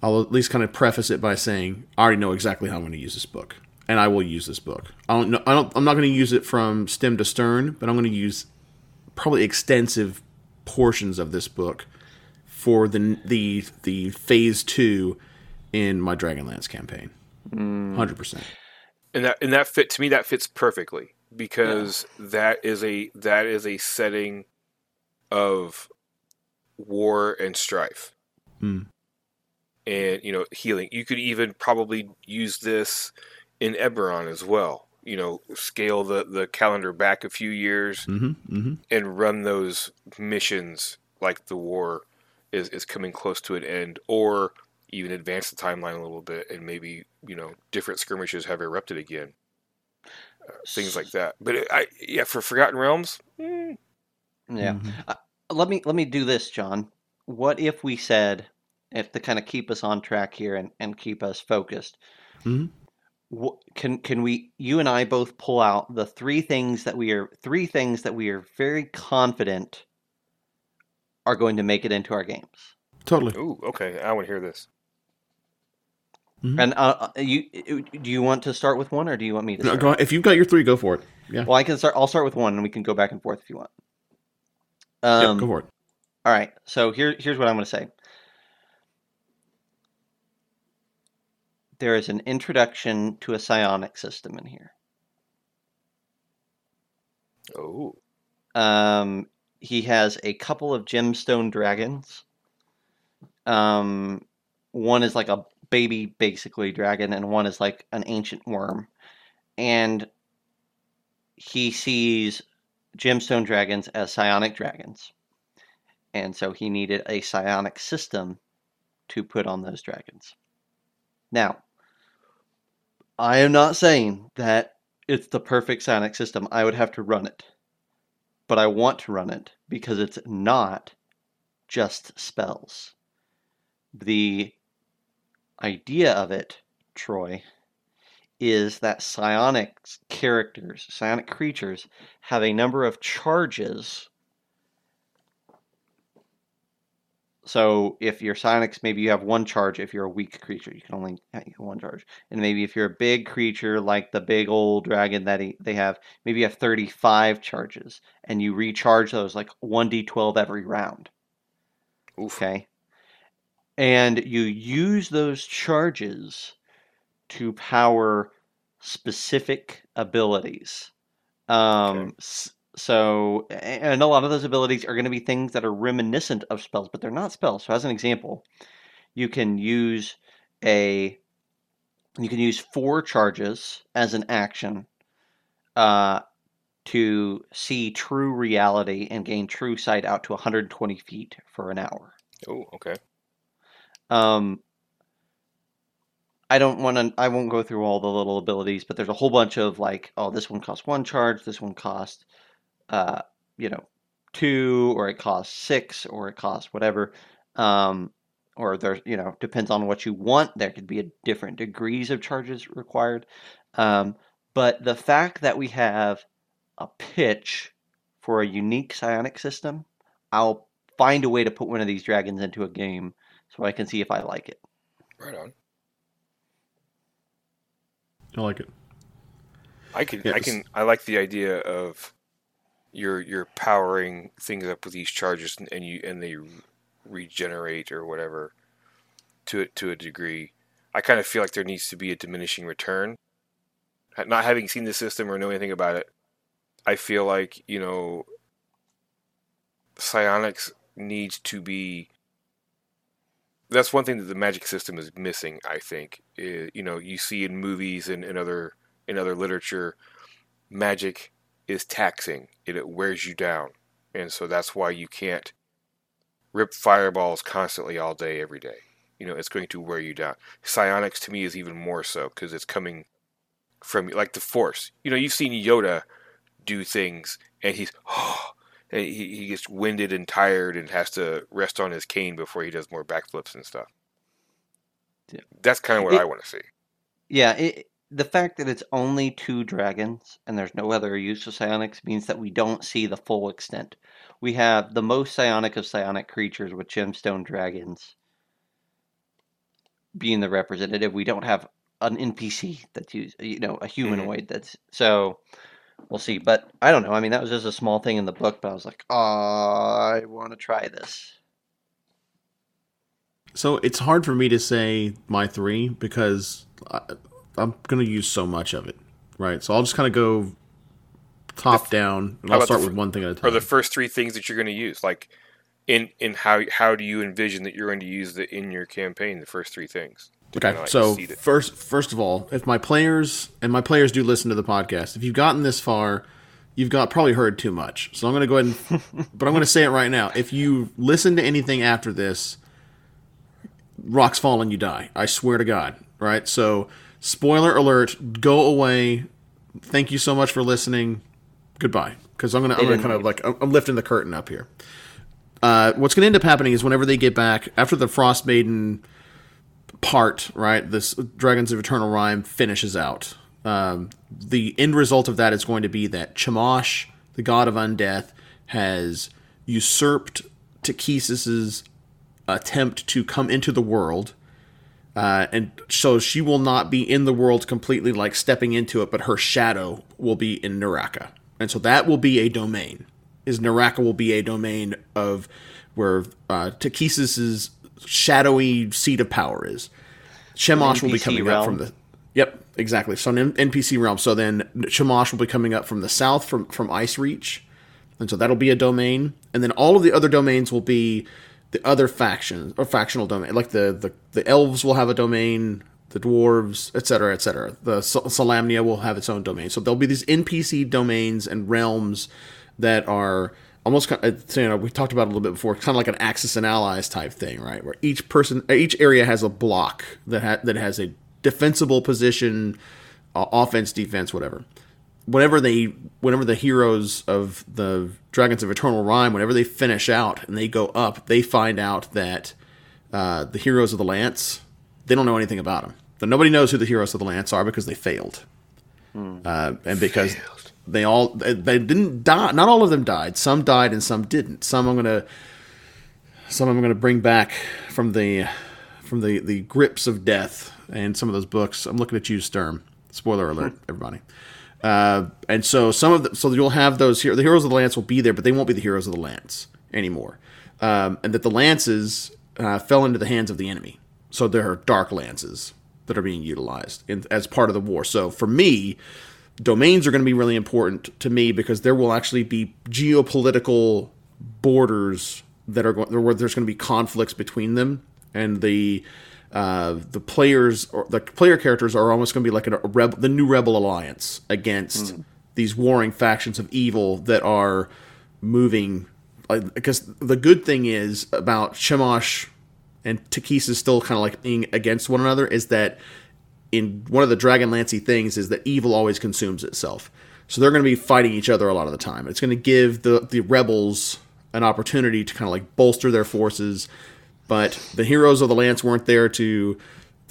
I'll at least kind of preface it by saying I already know exactly how I'm going to use this book, and I will use this book. I don't know. I don't. I'm not going to use it from stem to stern, but I'm going to use probably extensive portions of this book for the the the phase two in my Dragonlance campaign. Hundred percent. and that and that fit to me that fits perfectly because that is a that is a setting of war and strife Hmm. and you know healing you could even probably use this in eberron as well you know scale the the calendar back a few years Mm-hmm. Mm-hmm. and run those missions like the war is, is coming close to an end or even advance the timeline a little bit, and maybe you know different skirmishes have erupted again, uh, things like that. But it, I yeah, for Forgotten Realms, mm, Yeah. Mhm. Uh, let me let me do this, John. What if we said, if to kind of keep us on track here and, and keep us focused, Mhm. Wh- can can we you and I both pull out the three things that we are three things that we are very confident are going to make it into our games. Totally. ooh, okay, I want to hear this. Mhm. And uh, uh, you uh, do you want to start with one or do you want me to No, start? go, if you've got your three, go for it. Yeah. Well, I can start. I'll start with one, and we can go back and forth if you want. Yep, Um, go for it. All right. So here, here's what I'm going to say. There is an introduction to a psionic system in here. Oh, Um, he has a couple of gemstone dragons. Um, one is like a baby, basically dragon, and one is like an ancient worm. And he sees gemstone dragons as psionic dragons. And so he needed a psionic system to put on those dragons. Now, I am not saying that it's the perfect psionic system. I would have to run it. But I want to run it because it's not just spells. The idea of it, Troy, is that psionic characters, psionic creatures, have a number of charges. So if you're psionics, maybe you have one charge. If you're a weak creature, you can only have one charge. And maybe if you're a big creature like the big old dragon that he, they have, maybe you have 35 charges, and you recharge those like 1d12 every round. oof. Okay. And you use those charges to power specific abilities. Um, Okay. s- so, and a lot of those abilities are going to be things that are reminiscent of spells, but they're not spells. So, as an example, you can use a you can use four charges as an action uh, to see true reality and gain true sight out to 120 feet for an hour. Oh, okay. Um, I don't want to. I won't go through all the little abilities, but there's a whole bunch of like, oh, this one costs one charge, this one costs, uh, you know, two, or it costs six, or it costs whatever. Um, or there's, you know, depends on what you want. There could be a different degrees of charges required. Um, but the fact that we have a pitch for a unique psionic system, I'll find a way to put one of these dragons into a game so I can see if I like it. Right on. I like it. I can, I can, I like the idea of you're you're powering things up with these charges, and, and you and they regenerate or whatever to it to a degree. I kind of feel like there needs to be a diminishing return. Not having seen the system or know anything about it, I feel like you know, psionics needs to be. That's one thing that the magic system is missing. I think, you know, you see in movies and, and other in other literature, magic is taxing and it wears you down. And so that's why you can't rip fireballs constantly all day, every day. You know, it's going to wear you down. Psionics to me is even more so because it's coming from like the Force. You know, you've seen Yoda do things and he's, and he, he gets winded and tired and has to rest on his cane before he does more backflips and stuff. Yeah. That's kind of what It- I want to see. Yeah, it, the fact that it's only two dragons and there's no other use of psionics means that we don't see the full extent. We have the most psionic of psionic creatures with gemstone dragons being the representative. We don't have an NPC that's use, you know, a mm-hmm. humanoid that's so we'll see. But I don't know. I mean, that was just a small thing in the book, but I was like, oh, I want to try this. So it's hard for me to say my three because I, I'm going to use so much of it, right? So I'll just kind of go top down, and I'll start fir- with one thing at a Are time. the first three things that you're going to use like in in how how do you envision that you're going to use the in your campaign the first three things Okay, kinda, like, so first, first of all, if my players and my players do listen to the podcast, if you've gotten this far, you've got probably heard too much. So I'm going to go ahead and, but I'm going to say it right now. If you listen to anything after this, rocks fall and you die. I swear to God. Right. So, spoiler alert. Go away. Thank you so much for listening. Goodbye. Because I'm gonna I'm gonna kind of like I'm I'm lifting the curtain up here. Uh, what's gonna end up happening is whenever they get back after the Frost Maiden part, right? This Dragons of Eternal Rhyme finishes out. Um, the end result of that is going to be that Chemosh, the god of undeath, has usurped Takhisis's attempt to come into the world. Uh, and so she will not be in the world completely like stepping into it, but her shadow will be in Neraka. And so that will be a domain. Is Neraka will be a domain of where uh, Takhisis's shadowy seat of power is. Shemosh will be coming up from the Yep, exactly. So an NPC realm. So then Shamash will be coming up from the south from from Ice Reach, and so that'll be a domain. And then all of the other domains will be the other factions or factional domain. Like the the, the elves will have a domain, the dwarves, etc., etc. The Solamnia will have its own domain. So there'll be these NPC domains and realms that are almost kind of, you know we talked about a little bit before kind of like an axis and allies type thing right where each person each area has a block that ha- that has a defensible position uh, offense defense whatever whenever they whenever the heroes of the dragons of eternal rhyme whenever they finish out and they go up they find out that uh, the heroes of the lance they don't know anything about them but nobody knows who the heroes of the lance are because they failed. Uh, and because they all they, they didn't die not all of them died. Some died and some didn't. Some i'm gonna some i'm gonna bring back from the from the the grips of death and some of those books. I'm looking at you sturm. Spoiler alert everybody uh, and so some of the so you'll have those here the heroes of the lance will be there but they won't be the heroes of the lance anymore. Um, and that the lances uh, fell into the hands of the enemy. So there are dark lances that are being utilized in, as part of the war. So for me domains are going to be really important to me because there will actually be geopolitical borders that are going where there's going to be conflicts between them and the uh, the players or the player characters are almost going to be like a, a rebel, the new rebel alliance against these warring factions of evil that are moving. Like, because the good thing is about Shemosh and Takis is still kind of like being against one another is that in one of the Dragonlancy things is that evil always consumes itself. So they're going to be fighting each other a lot of the time. It's going to give the the rebels an opportunity to kind of like bolster their forces, but the heroes of the lance weren't there to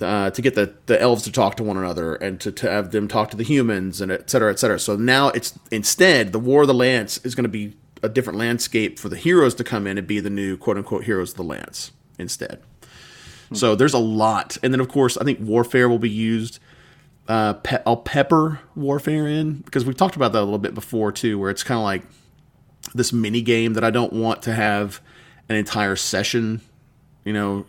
uh, to get the, the elves to talk to one another and to, to have them talk to the humans and et cetera, et cetera. So now it's instead the War of the Lance is going to be a different landscape for the heroes to come in and be the new quote unquote heroes of the Lance instead. So there's a lot, and then of course I think warfare will be used. Uh, pe- I'll pepper warfare in because we've talked about that a little bit before too, where it's kind of like this mini game that I don't want to have an entire session. You know,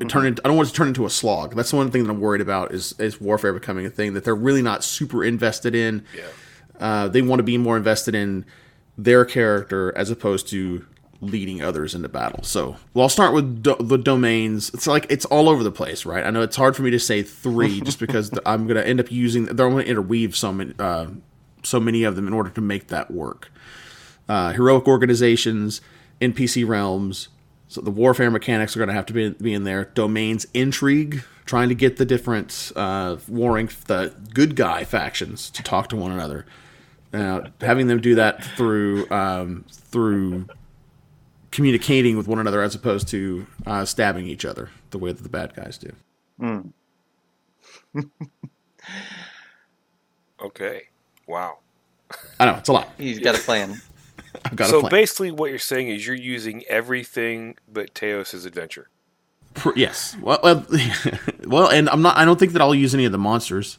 it turn into, I don't want it to turn into a slog. That's the one thing that I'm worried about is is warfare becoming a thing that they're really not super invested in. Yeah. Uh, they want to be more invested in their character as opposed to leading others into battle. So, well, I'll start with do- the domains. It's like it's all over the place, right? I know it's hard for me to say three just because I'm going to end up using. They're going to interweave so many, uh, so many of them in order to make that work. Uh, heroic organizations, NPC realms. So the warfare mechanics are going to have to be, be in there. Domains, intrigue, trying to get the different uh, warring, the good guy factions to talk to one another. Uh, having them do that through um, through communicating with one another as opposed to uh, stabbing each other the way that the bad guys do. Okay. Wow. I know it's a lot. He's got a plan. I've got so basically, what you're saying is you're using everything but Teos' adventure. Yes. Well, well, well, and I'm not. I don't think that I'll use any of the monsters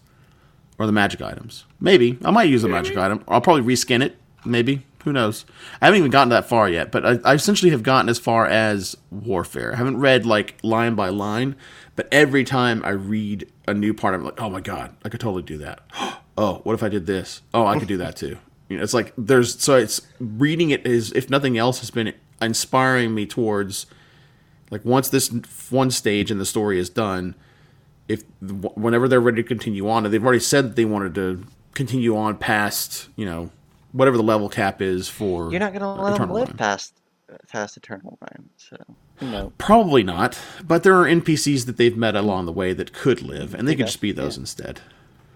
or the magic items. Maybe I might use a magic item. I'll probably reskin it. Maybe who knows? I haven't even gotten that far yet, but I, I essentially have gotten as far as warfare. I haven't read like line by line, but every time I read a new part, I'm like, oh my god, I could totally do that. Oh, what if I did this? Oh, I could do that too. You know, it's like there's so it's reading it is if nothing else has been inspiring me towards like once this one stage in the story is done if whenever they're ready to continue on and they've already said that they wanted to continue on past you know whatever the level cap is for You're not going to let Eternal live Line. past fast eternal rhyme. So you know, Probably not, but there are NPCs that they've met along the way that could live, and they could just be those instead.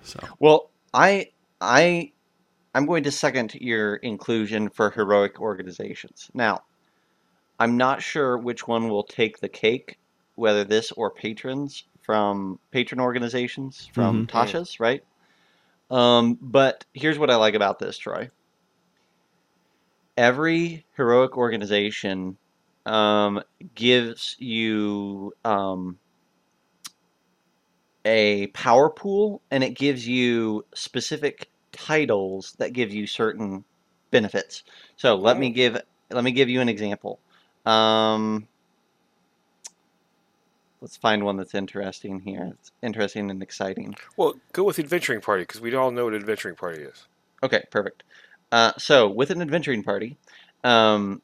So well, I I I'm going to second your inclusion for heroic organizations. Now, I'm not sure which one will take the cake, whether this or patrons from patron organizations from Mhm. Tasha's, right? Um, but here's what I like about this, Troy. Every heroic organization um, gives you um, a power pool and it gives you specific titles that give you certain benefits. So let me Oh. give let me give you an example. Um, let's find one that's interesting here. It's interesting and exciting. Well, go with adventuring party because we all know what adventuring party is. Okay, perfect. Uh, so with an adventuring party, um,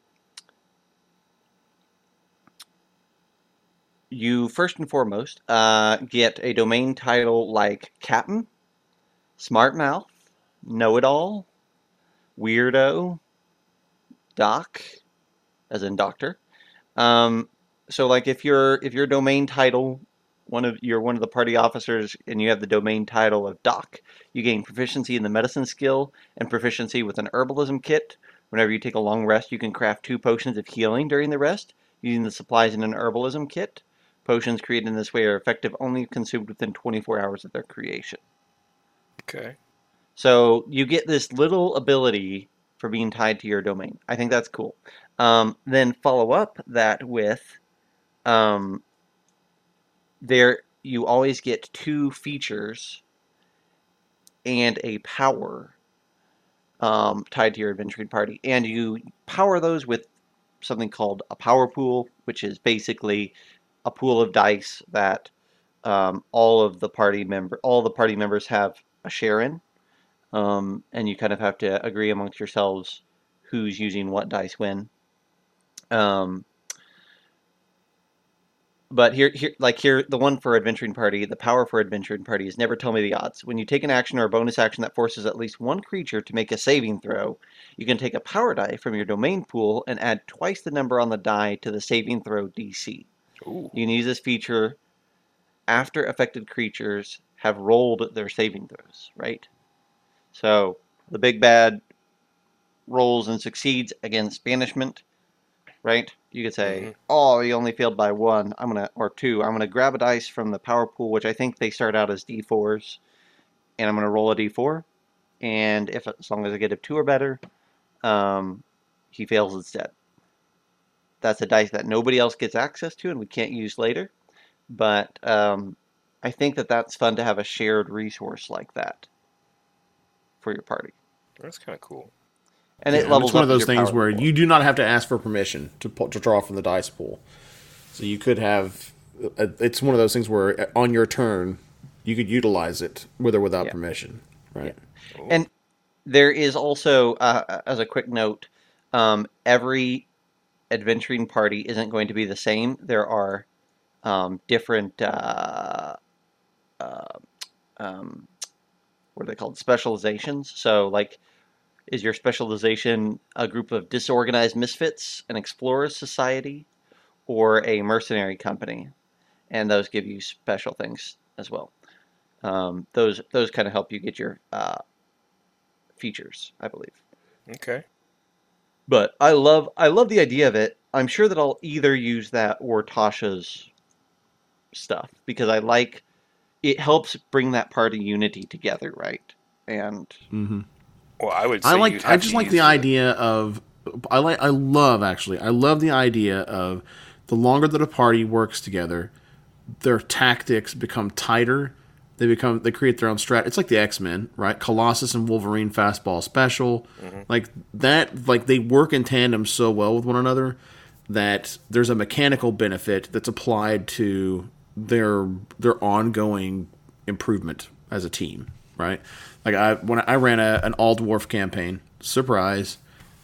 you first and foremost uh, get a domain title like Captain, Smart Mouth, Know It All, Weirdo, Doc, as in Doctor. Um, so like if your if your domain title one of you're one of the party officers and you have the domain title of Doc, you gain proficiency in the medicine skill and proficiency with an herbalism kit. Whenever you take a long rest, you can craft two potions of healing during the rest using the supplies in an herbalism kit. Potions created in this way are effective only consumed within 24 hours of their creation. Okay. So you get this little ability for being tied to your domain. I think that's cool. Um, then follow up that with um, there you always get two features and a power um, tied to your adventuring party, and you power those with something called a power pool, which is basically a pool of dice that um, all of the party member all the party members have a share in, um, and you kind of have to agree amongst yourselves who's using what dice when. Um, but here, here, like here, the one for adventuring party, the power for adventuring party is never tell me the odds. When you take an action or a bonus action that forces at least one creature to make a saving throw, you can take a power die from your domain pool and add twice the number on the die to the saving throw DC. Ooh. You can use this feature after affected creatures have rolled their saving throws, right? So the big bad rolls and succeeds against banishment, right? You could say, Mhm. "Oh, you only failed by one. I'm gonna or two. I'm gonna grab a dice from the power pool, which I think they start out as D4s, and I'm gonna roll a D4. And if as long as I get a two or better, um, he fails instead. That's a dice that nobody else gets access to, and we can't use later. But um, I think that that's fun to have a shared resource like that for your party, That's kind of cool. and Yeah, it and levels it's one up of those things where pool. you do not have to ask for permission to pull, to draw from the dice pool. So you could have. uh, It's one of those things where uh, on your turn you could utilize it with or without Yeah. permission, right? And there is also, uh, as a quick note, um, every adventuring party isn't going to be the same. There are um, different, uh, uh, um, what are they called? Specializations. So, like, is your specialization a group of disorganized misfits, an explorers society, or a mercenary company? And those give you special things as well. Um, those those kind of help you get your uh, features, I believe. Okay. But I love I love the idea of it. I'm sure that I'll either use that or Tasha's stuff because I like it helps bring that party unity together, right? And Mm-hmm. Well, I would. Say I like. I just like use the idea of. I like. I love actually. I love the idea of the longer that a party works together, their tactics become tighter. They become. They create their own strat. It's like the X Men, right? Colossus and Wolverine fastball special, like that. Like they work in tandem so well with one another that there's a mechanical benefit that's applied to their their ongoing improvement as a team, right? Like I when I ran a, an all dwarf campaign, surprise,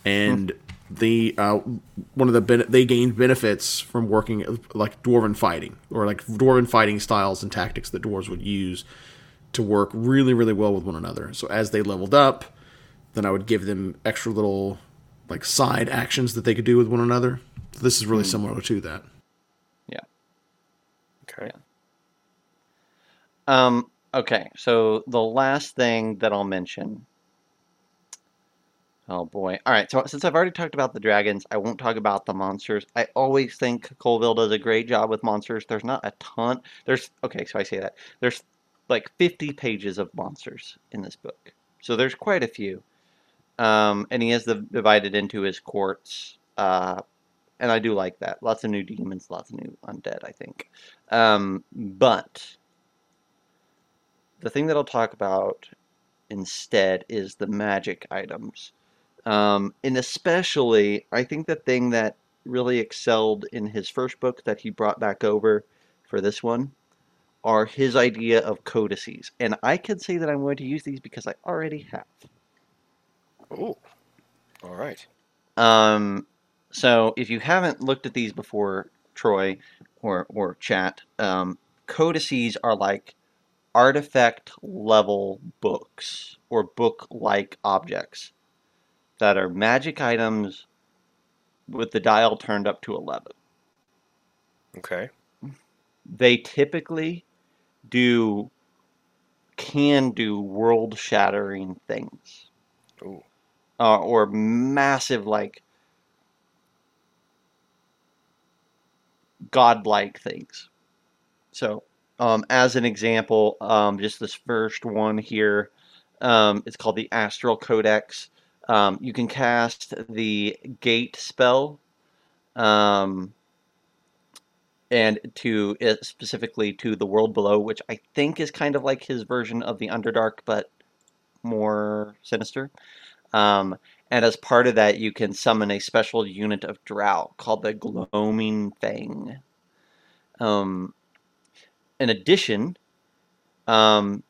and the uh, one of the ben- they gained benefits from working like dwarven fighting or like dwarven fighting styles and tactics that dwarves would use to work really really well with one another. So as they leveled up, then I would give them extra little like side actions that they could do with one another. So this is really similar to that. Okay. Um, okay, so the last thing that I'll mention. Oh boy. All right, so since I've already talked about the dragons, I won't talk about the monsters. I always think Colville does a great job with monsters. There's not a ton. There's okay, so I say that. There's like 50 pages of monsters in this book. So there's quite a few. Um, and he has the divided into his courts. Uh, and I do like that. Lots of new demons, lots of new undead, I think. Um, but the thing that I'll talk about instead is the magic items. Um, and especially, I think the thing that really excelled in his first book that he brought back over for this one are his idea of codices. And I can say that I'm going to use these because I already have. Oh. All right. Um, so if you haven't looked at these before, Troy or or chat, um, codices are like artifact level books or book like objects that are magic items with the dial turned up to 11. Okay. They typically do can do world shattering things Ooh. uh, or massive like godlike things. So, um, as an example, um, just this first one here, um, it's called the Astral Codex. Um, you can cast the Gate spell, um, and to uh, specifically to the world below, which I think is kind of like his version of the Underdark, but more sinister. Um, and as part of that, you can summon a special unit of Drow called the Gloaming Fang. Um, in addition, um,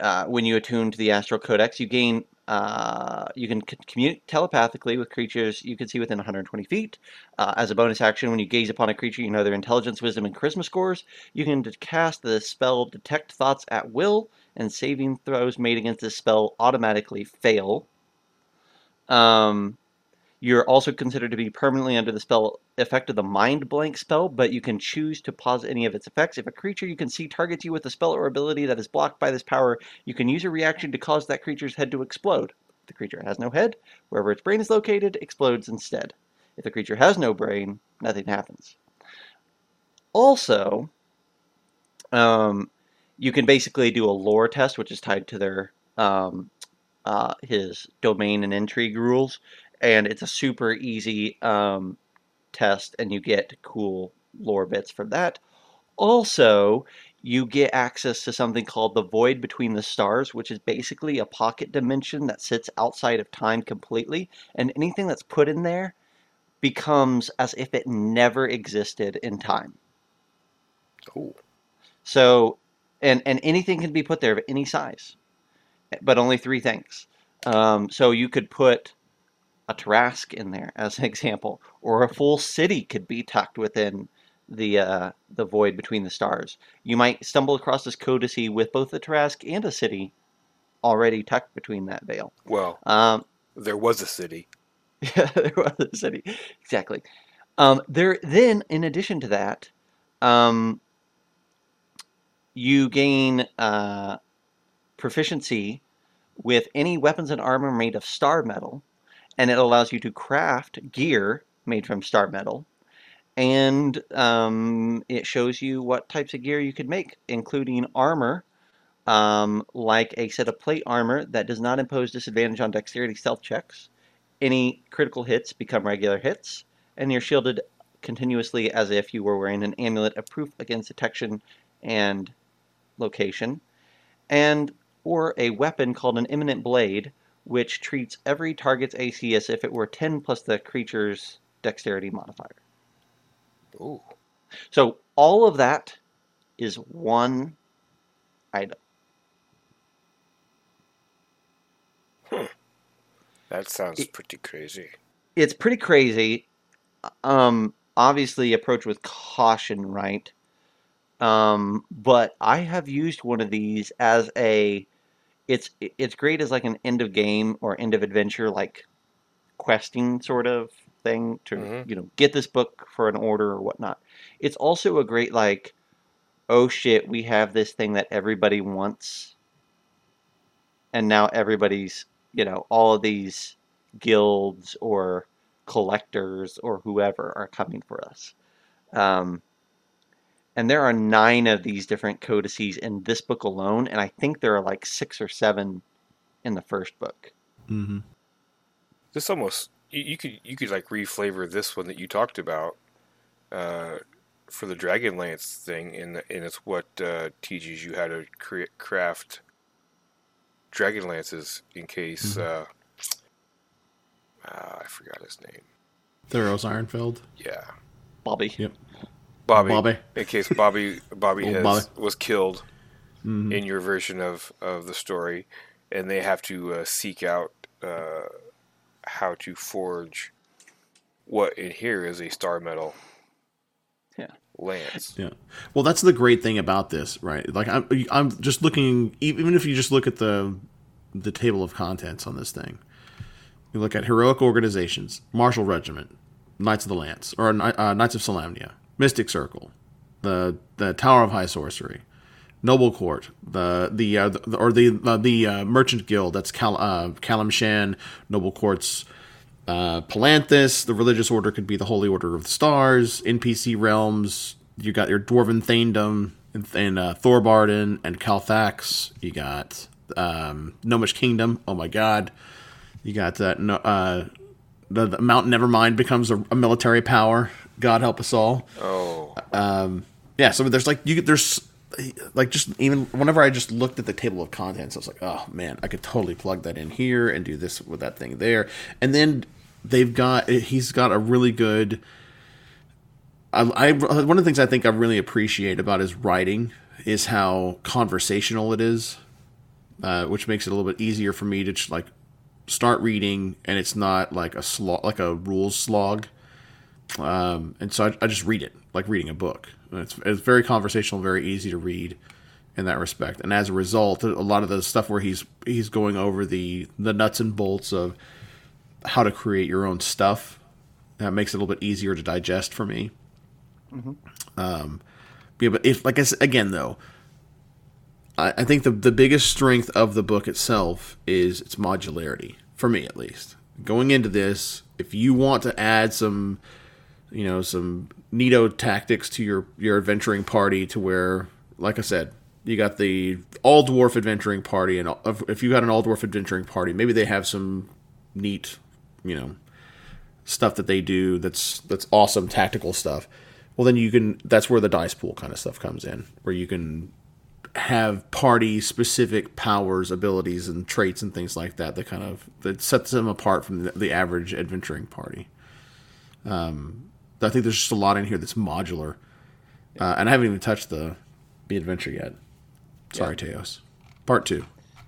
uh, when you attune to the Astral Codex, you gain uh, you can communicate telepathically with creatures you can see within 120 feet. Uh, as a bonus action, when you gaze upon a creature, you know their intelligence, wisdom, and charisma scores. You can cast the spell Detect Thoughts at will, and saving throws made against this spell automatically fail. Um, you're also considered to be permanently under the spell effect of the Mind Blank spell, but you can choose to pause any of its effects. If a creature you can see targets you with a spell or ability that is blocked by this power, you can use a reaction to cause that creature's head to explode. If the creature has no head, wherever its brain is located explodes instead. If the creature has no brain, nothing happens. Also, um, you can basically do a lore test, which is tied to their um, uh, his domain and intrigue rules, and it's a super easy um, test, and you get cool lore bits from that. Also, you get access to something called the Void Between the Stars, which is basically a pocket dimension that sits outside of time completely, and anything that's put in there becomes as if it never existed in time. Ooh. So, and and anything can be put there of any size, but only three things. Um, so you could put a Tarrasque in there as an example, or a full city could be tucked within the uh, the void between the stars. You might stumble across this codice with both a Tarrasque and a city already tucked between that veil. Well, Um, there was a city. Yeah, there was a city. Exactly. Um, there then, in addition to that, um, you gain uh, proficiency with any weapons and armor made of star metal, and it allows you to craft gear made from star metal. And um, it shows you what types of gear you could make, including armor, um, like a set of plate armor that does not impose disadvantage on dexterity stealth checks. Any critical hits become regular hits, and you're shielded continuously as if you were wearing an amulet of proof against detection and location. And or a weapon called an imminent blade, which treats every target's AC as if it were 10 plus the creature's dexterity modifier. Ooh. So all of that is one item. That sounds It- pretty crazy. it's pretty crazy. Um, obviously, approach with caution, right? Um, but I have used one of these as a. It's it's great as like an end of game or end of adventure like questing sort of thing to Mhm. you know get this book for an order or whatnot. It's also a great like, oh shit, we have this thing that everybody wants, and now everybody's you know all of these guilds or collectors or whoever are coming for us. Um, and there are nine of these different codices in this book alone, and I think there are like six or seven in the first book. Mm-hmm. This almost you, you could you could like reflavor this one that you talked about uh, for the Dragonlance thing, and and it's what uh, teaches you how to create craft Dragonlances in case uh, uh, I forgot his name. Theros Ironfeld. Yeah, Bobby. Yep. Bobby. Bobby. In case Bobby Bobby has, Bobby. was killed Mhm. in your version of, of the story, and they have to uh, seek out uh, how to forge what in here is a star metal Yeah. lance. Yeah. Well, that's the great thing about this, right? Like I'm I'm just looking even if you just look at the the table of contents on this thing. You look at heroic organizations, Martial Regiment, Knights of the Lance, or uh, Knights of Solamnia, Mystic Circle, the the Tower of High Sorcery, Noble Court, the the, uh, the or the uh, the uh, Merchant Guild. That's Cal, uh, Kalimshan, Noble Court's uh, Palanthas. The religious order could be the Holy Order of the Stars. NPC realms. You got your Dwarven Thaindom and, and Thorbardin and Kal-Thax. You got um, Gnomish Kingdom. Oh my God. You got that. no the, the Mount Nevermind becomes a, a military power. God help us all. Oh, yeah so there's like you there's like just even whenever i just looked at the table of contents i was like oh man i could totally plug that in here and do this with that thing there. And then they've got he's got a really good I, I one of the things i think i really appreciate about his writing is how conversational it is uh, which makes it a little bit easier for me to just like start reading and it's not like a slog like a rules slog um, and so I, I just read it like reading a book. It's, it's very conversational, very easy to read in that respect. And as a result, a lot of the stuff where he's he's going over the the nuts and bolts of how to create your own stuff that makes it a little bit easier to digest for me. Um, yeah, but if like I said again though, I, I think the the biggest strength of the book itself is its modularity for me at least. Going into this, if you want to add some you know some neato tactics to your your adventuring party to where like i said you got the all dwarf adventuring party and if you got an all dwarf adventuring party maybe they have some neat you know stuff that they do that's that's awesome tactical stuff. Well then you can that's where the dice pool kind of stuff comes in where you can have party specific powers abilities and traits and things like that that kind of that sets them apart from the, the average adventuring party um, I think there's just a lot in here that's modular, uh, and I haven't even touched the the adventure yet. Sorry, Teos. Part two.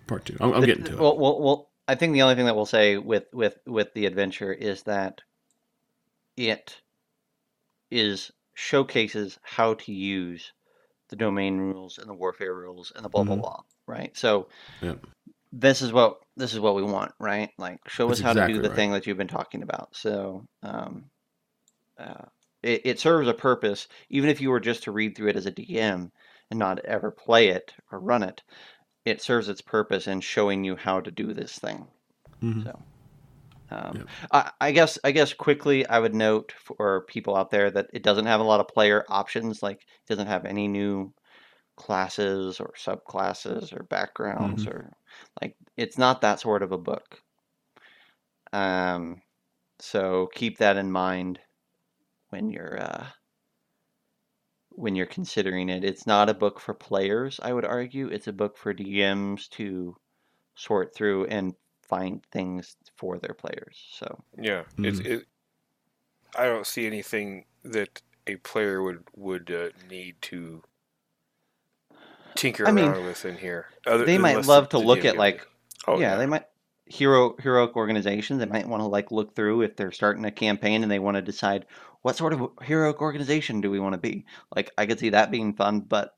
Part two. I'm, I'm getting to it. Well, well, well, I think the only thing that we'll say with with with the adventure is that it is showcases how to use the domain rules and the warfare rules and the blah blah Mhm. blah. Right. So Yep. this is what this is what we want. Right. Like show That's us how to do the right. thing that you've been talking about. So. Um, uh, it, it serves a purpose, even if you were just to read through it as a DM and not ever play it or run it. It serves its purpose in showing you how to do this thing. Mhm. So, um, Yep. I, I guess I guess quickly I would note for people out there that it doesn't have a lot of player options. Like it doesn't have any new classes or subclasses or backgrounds or like it's not that sort of a book. Um, so keep that in mind when you're uh, when you're considering it. It's not a book for players, I would argue. It's a book for DMs to sort through and find things for their players. So yeah. It's it. I don't see anything that a player would would uh, need to tinker I mean, around with in here. Other, they might love the- to the look DM at like it. Oh yeah, they might hero heroic organizations. They might want to like look through if they're starting a campaign and they want to decide what sort of heroic organization do we want to be. Like I could see that being fun, but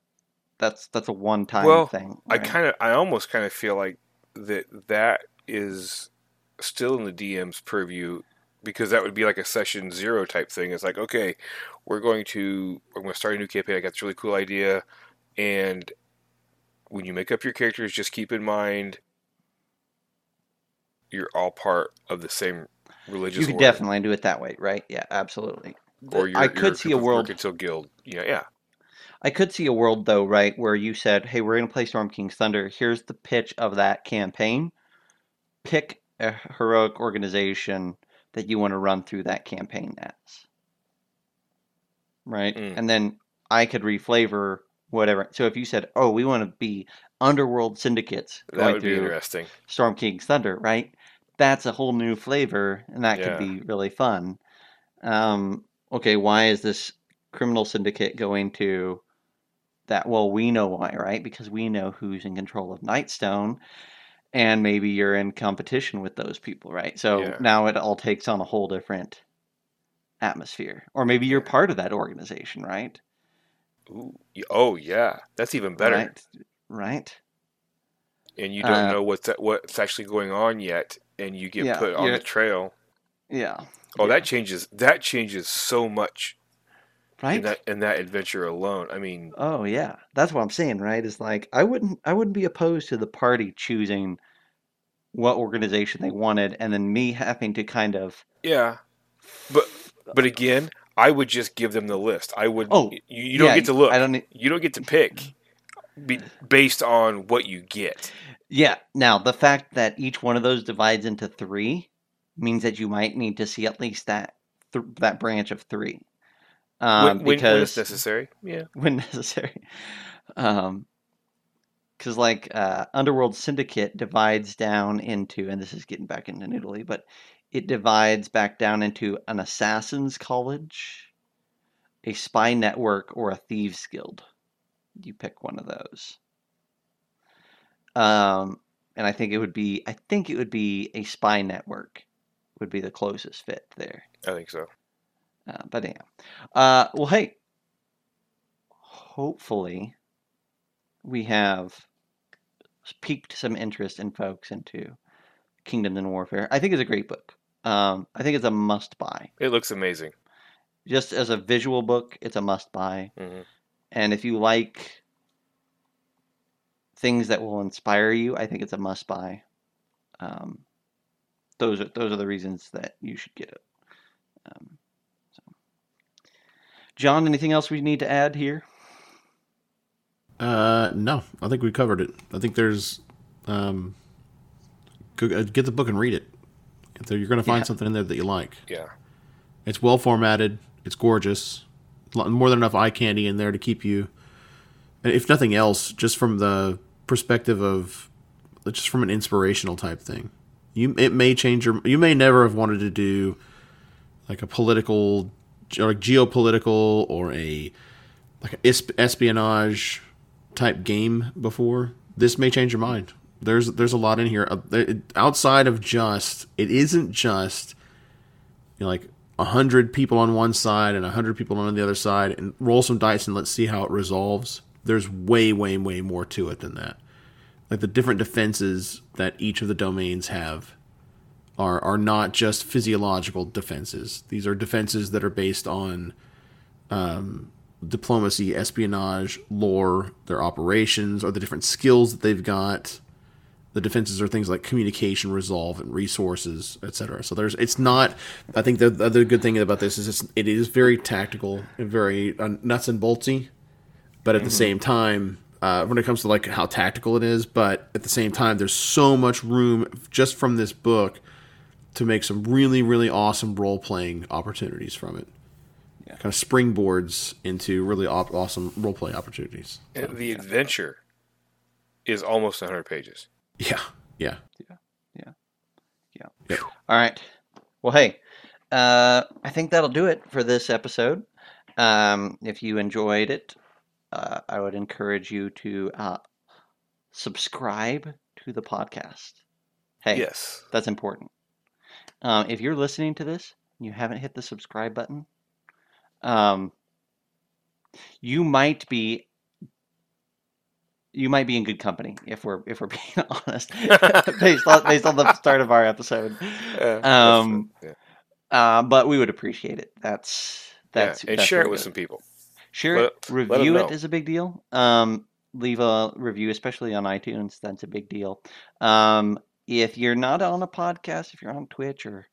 that's that's a one time Well, thing. I kind of, I almost kind of feel like that that is still in the DM's purview because that would be like a session zero type thing. It's like, okay, we're going to we're going to start a new campaign. I got this really cool idea, and when you make up your characters, just keep in mind you're all part of the same religious. You could order, definitely do it that way, right? Yeah, absolutely. Or you're, I could see a world. Mercantile Guild. Yeah, yeah. I could see a world though, right, where you said, "Hey, we're going to play Storm King's Thunder. Here's the pitch of that campaign. Pick a heroic organization that you want to run through that campaign as." Right? Mm. And then I could reflavor whatever. So if you said, "Oh, we want to be underworld syndicates That going would be through interesting. Storm King's Thunder," right? That's a whole new flavor, and that Yeah. could be really fun. Um, okay, why is this criminal syndicate going to that? Well, we know why, right? Because we know who's in control of Nightstone, and maybe you're in competition with those people, right? So Yeah. now it all takes on a whole different atmosphere, or maybe you're part of that organization, right? Ooh, oh yeah, that's even better. Right, right. And you don't Uh, know what's what's actually going on yet, and you get Yeah, put on the trail. Yeah, Oh, yeah. that changes. That changes so much right. in that in that adventure alone. I mean, Oh yeah, that's what I'm saying, right? Is like I wouldn't I wouldn't be opposed to the party choosing what organization they wanted, and then me having to kind of yeah, but but again, I would just give them the list. I would. Oh, you, you don't yeah, get to look. I don't. need- You don't get to pick be, based on what you get. Yeah. Now the fact that each one of those divides into three means that you might need to see at least that th- that branch of three, um, when, when, when because it's necessary. Yeah. when necessary. Um, because like uh, Underworld Syndicate divides down into, and this is getting back into Noodly, but it divides back down into an Assassin's College, a Spy Network, or a Thieves Guild. You pick one of those. Um, and I think it would be, I think it would be a Spy Network would be the closest fit there. I think so. Uh, but yeah. Uh, well, hey, hopefully we have piqued some interest in folks into Kingdoms and Warfare. I think it's a great book. Um, I think it's a must buy. It looks amazing. Just as a visual book, it's a must buy. hmm And if you like things that will inspire you, I think it's a must buy. Um, those are those are the reasons that you should get it. Um, so. Jon, anything else we need to add here? Uh, no, I think we covered it. I think there's, um, uh, get the book and read it. If there- You're going to find Yeah. something in there that you like. Yeah. It's well formatted. It's gorgeous. More than enough eye candy in there to keep you, if nothing else, just from the perspective of, just from an inspirational type thing. You it may change your. You may never have wanted to do, like a political, or like geopolitical, or a, like an espionage type game before. This may change your mind. There's there's a lot in here Uh, outside of just. It isn't just you know, like a hundred people on one side and a hundred people on the other side, and roll some dice and let's see how it resolves. There's way, way, way more to it than that. Like the different defenses that each of the domains have are are not just physiological defenses. These are defenses that are based on um, diplomacy, espionage, lore, their operations, or the different skills that they've got the defenses are things like communication resolve and resources etc so there's it's not i think the, the other good thing about this is it's, it is very tactical and very uh, nuts and boltsy. But at the same time uh, when it comes to like how tactical it is but at the same time there's so much room just from this book to make some really really awesome role-playing opportunities from it. Yeah. kind of springboards into really op- awesome role-play opportunities. And the adventure is almost 100 pages. Yeah yeah Yeah. Yeah. Yeah. Yep. All right. Well, hey, uh, I think that'll do it for this episode. Um, if you enjoyed it, uh, I would encourage you to uh, subscribe to the podcast. Hey, Yes. that's important. Um, if you're listening to this, and you haven't hit the subscribe button. Um, you might be you might be in good company if we're if we're being honest, based on based on the start of our episode. Yeah, Um, fine. Uh, but we would appreciate it. That's that's yeah. and that's share it with some people. Share Let- it, review it know. a big deal. Um, leave a review, especially on iTunes. That's a big deal. Um, if you're not on a podcast, if you're on Twitch or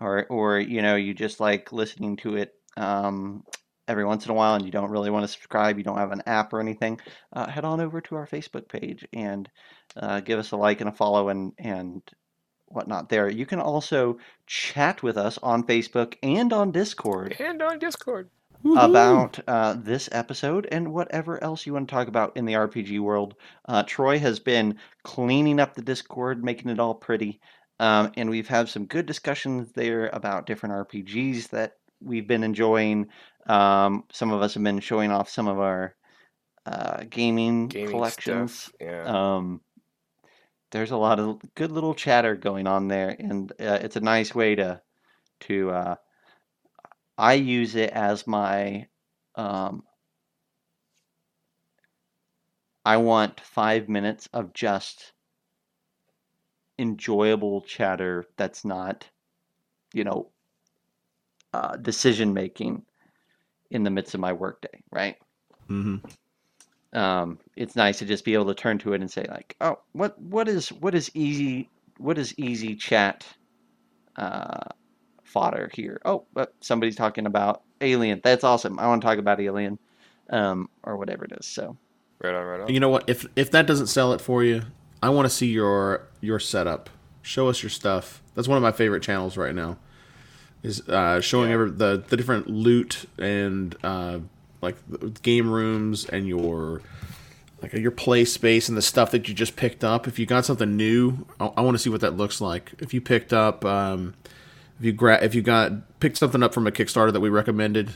or or you know you just like listening to it um, every once in a while and you don't really want to subscribe, you don't have an app or anything, uh, head on over to our Facebook page and uh, give us a like and a follow and and whatnot there. You can also chat with us on Facebook and on Discord And on Discord. about uh, this episode and whatever else you want to talk about in the RPG world. Uh, Troy has been cleaning up the Discord, making it all pretty, um, and we've had some good discussions there about different RPGs that we've been enjoying. Um, some of us have been showing off some of our uh, gaming, Gaming collections. stuff. Yeah. Um, there's a lot of good little chatter going on there, and uh, it's a nice way to to. Uh, I use it as my. Um, I want five minutes of just enjoyable chatter that's not, you know, uh, decision making in the midst of my workday, right? hmm um, it's nice to just be able to turn to it and say like, oh, what what is what is easy what is easy chat uh, fodder here? Oh, but somebody's talking about Alien. That's awesome. I want to talk about Alien, um, or whatever it is. So right on, right on. You know what? If if that doesn't sell it for you, I want to see your your setup. Show us your stuff. That's one of my favorite channels right now. Is uh, showing Yeah. every, the the different loot and uh, like the game rooms and your like your play space and the stuff that you just picked up. If you got something new, I, I want to see what that looks like. If you picked up, um, if you gra- if you got picked something up from a Kickstarter that we recommended,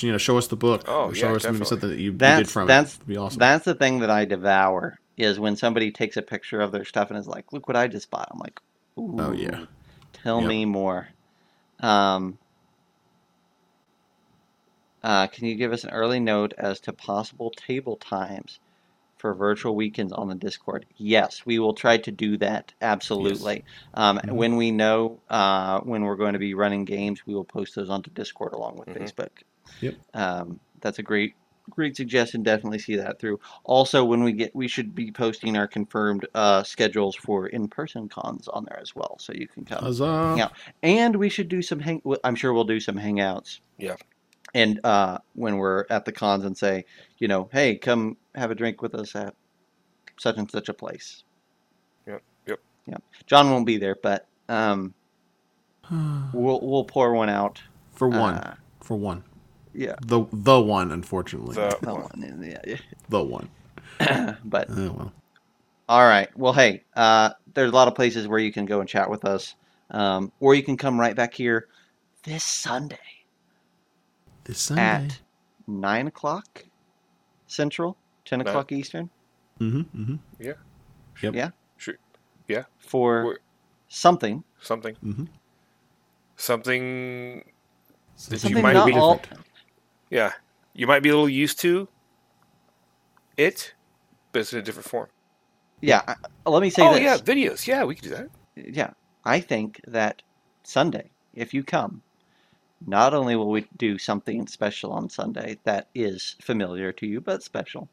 you know, show us the book. Oh, or show yeah, us maybe something that you, you did that's from that's it. It'd be awesome. that's the thing that I devour is when somebody takes a picture of their stuff and is like, look what I just bought. I'm like, Ooh, Oh, yeah. tell Yep. me more. Um, uh, can you give us an early note as to possible table times for virtual weekends on the Discord? Yes, we will try to do that. Absolutely. Um, Mhm. When we know uh, when we're going to be running games, we will post those onto Discord along with Mhm. Facebook. Yep. Um, that's a great, great suggestion. Definitely see that through. Also, when we get, we should be posting our confirmed uh, schedules for in-person cons on there as well, so you can come. Huzzah. Yeah. And we should do some hang. I'm sure we'll do some hangouts. Yeah. And uh, when we're at the cons and say, you know, hey, come have a drink with us at such and such a place. Yep, yep. Yep. Jon won't be there, but um, we'll we'll pour one out. For one. Uh, For one. Yeah. The the one, unfortunately. The, The one. one, and yeah, The one. but Oh well. All right. Well, hey, uh, there's a lot of places where you can go and chat with us, um, or you can come right back here this Sunday This Sunday. at nine o'clock Central, ten Nine- o'clock Eastern mm-hmm, mm-hmm. Yep. Yeah. Sure. Yeah. for We're- something. Something. Mm-hmm. Something. That you Something might not be all. different. Yeah. You might be a little used to it, but it's in a different form. Yeah. Uh, let me say oh this. yeah, videos. Yeah, we can do that. yeah, I think that Sunday, if you come, not only will we do something special on Sunday that is familiar to you but special,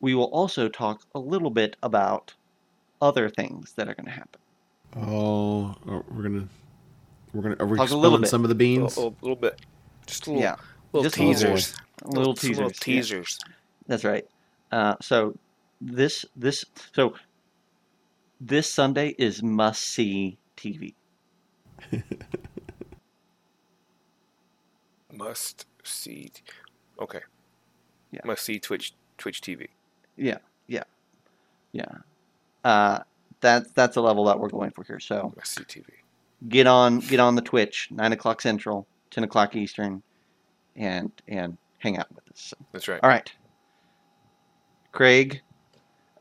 we will also talk a little bit about other things that are going to happen. Oh, we're gonna we're gonna are we Talk spilling some of the A beans? little, little, little bit. Just little, Yeah, little just a little bit. teasers. little teasers. Little yeah. teasers. That's right. Uh, so this this so this Sunday is must see TV. Must see. Okay. Yeah. Must see Twitch Twitch TV. Yeah, yeah, yeah. Uh, that's that's the level that we're going for here. So Must see TV. get on get on the Twitch, nine o'clock Central, ten o'clock Eastern, and and hang out with us. So, That's right. all right, Craig,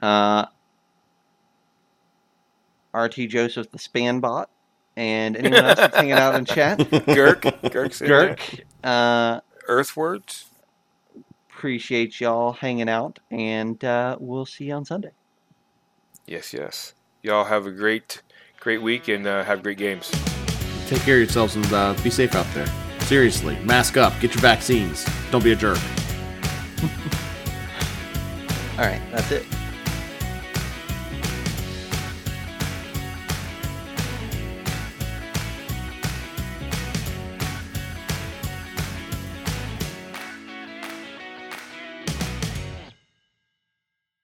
uh, RT Joseph the Span Bot, and anyone else that's hanging out in chat. Girk, Gurk's in there. Uh, Earthwards. appreciate y'all hanging out, and uh, we'll see you on Sunday. Yes, yes. Y'all have a great, great week and uh, have great games. Take care of yourselves and uh, be safe out there. Seriously, mask up, get your vaccines. Don't be a jerk. All right, that's it.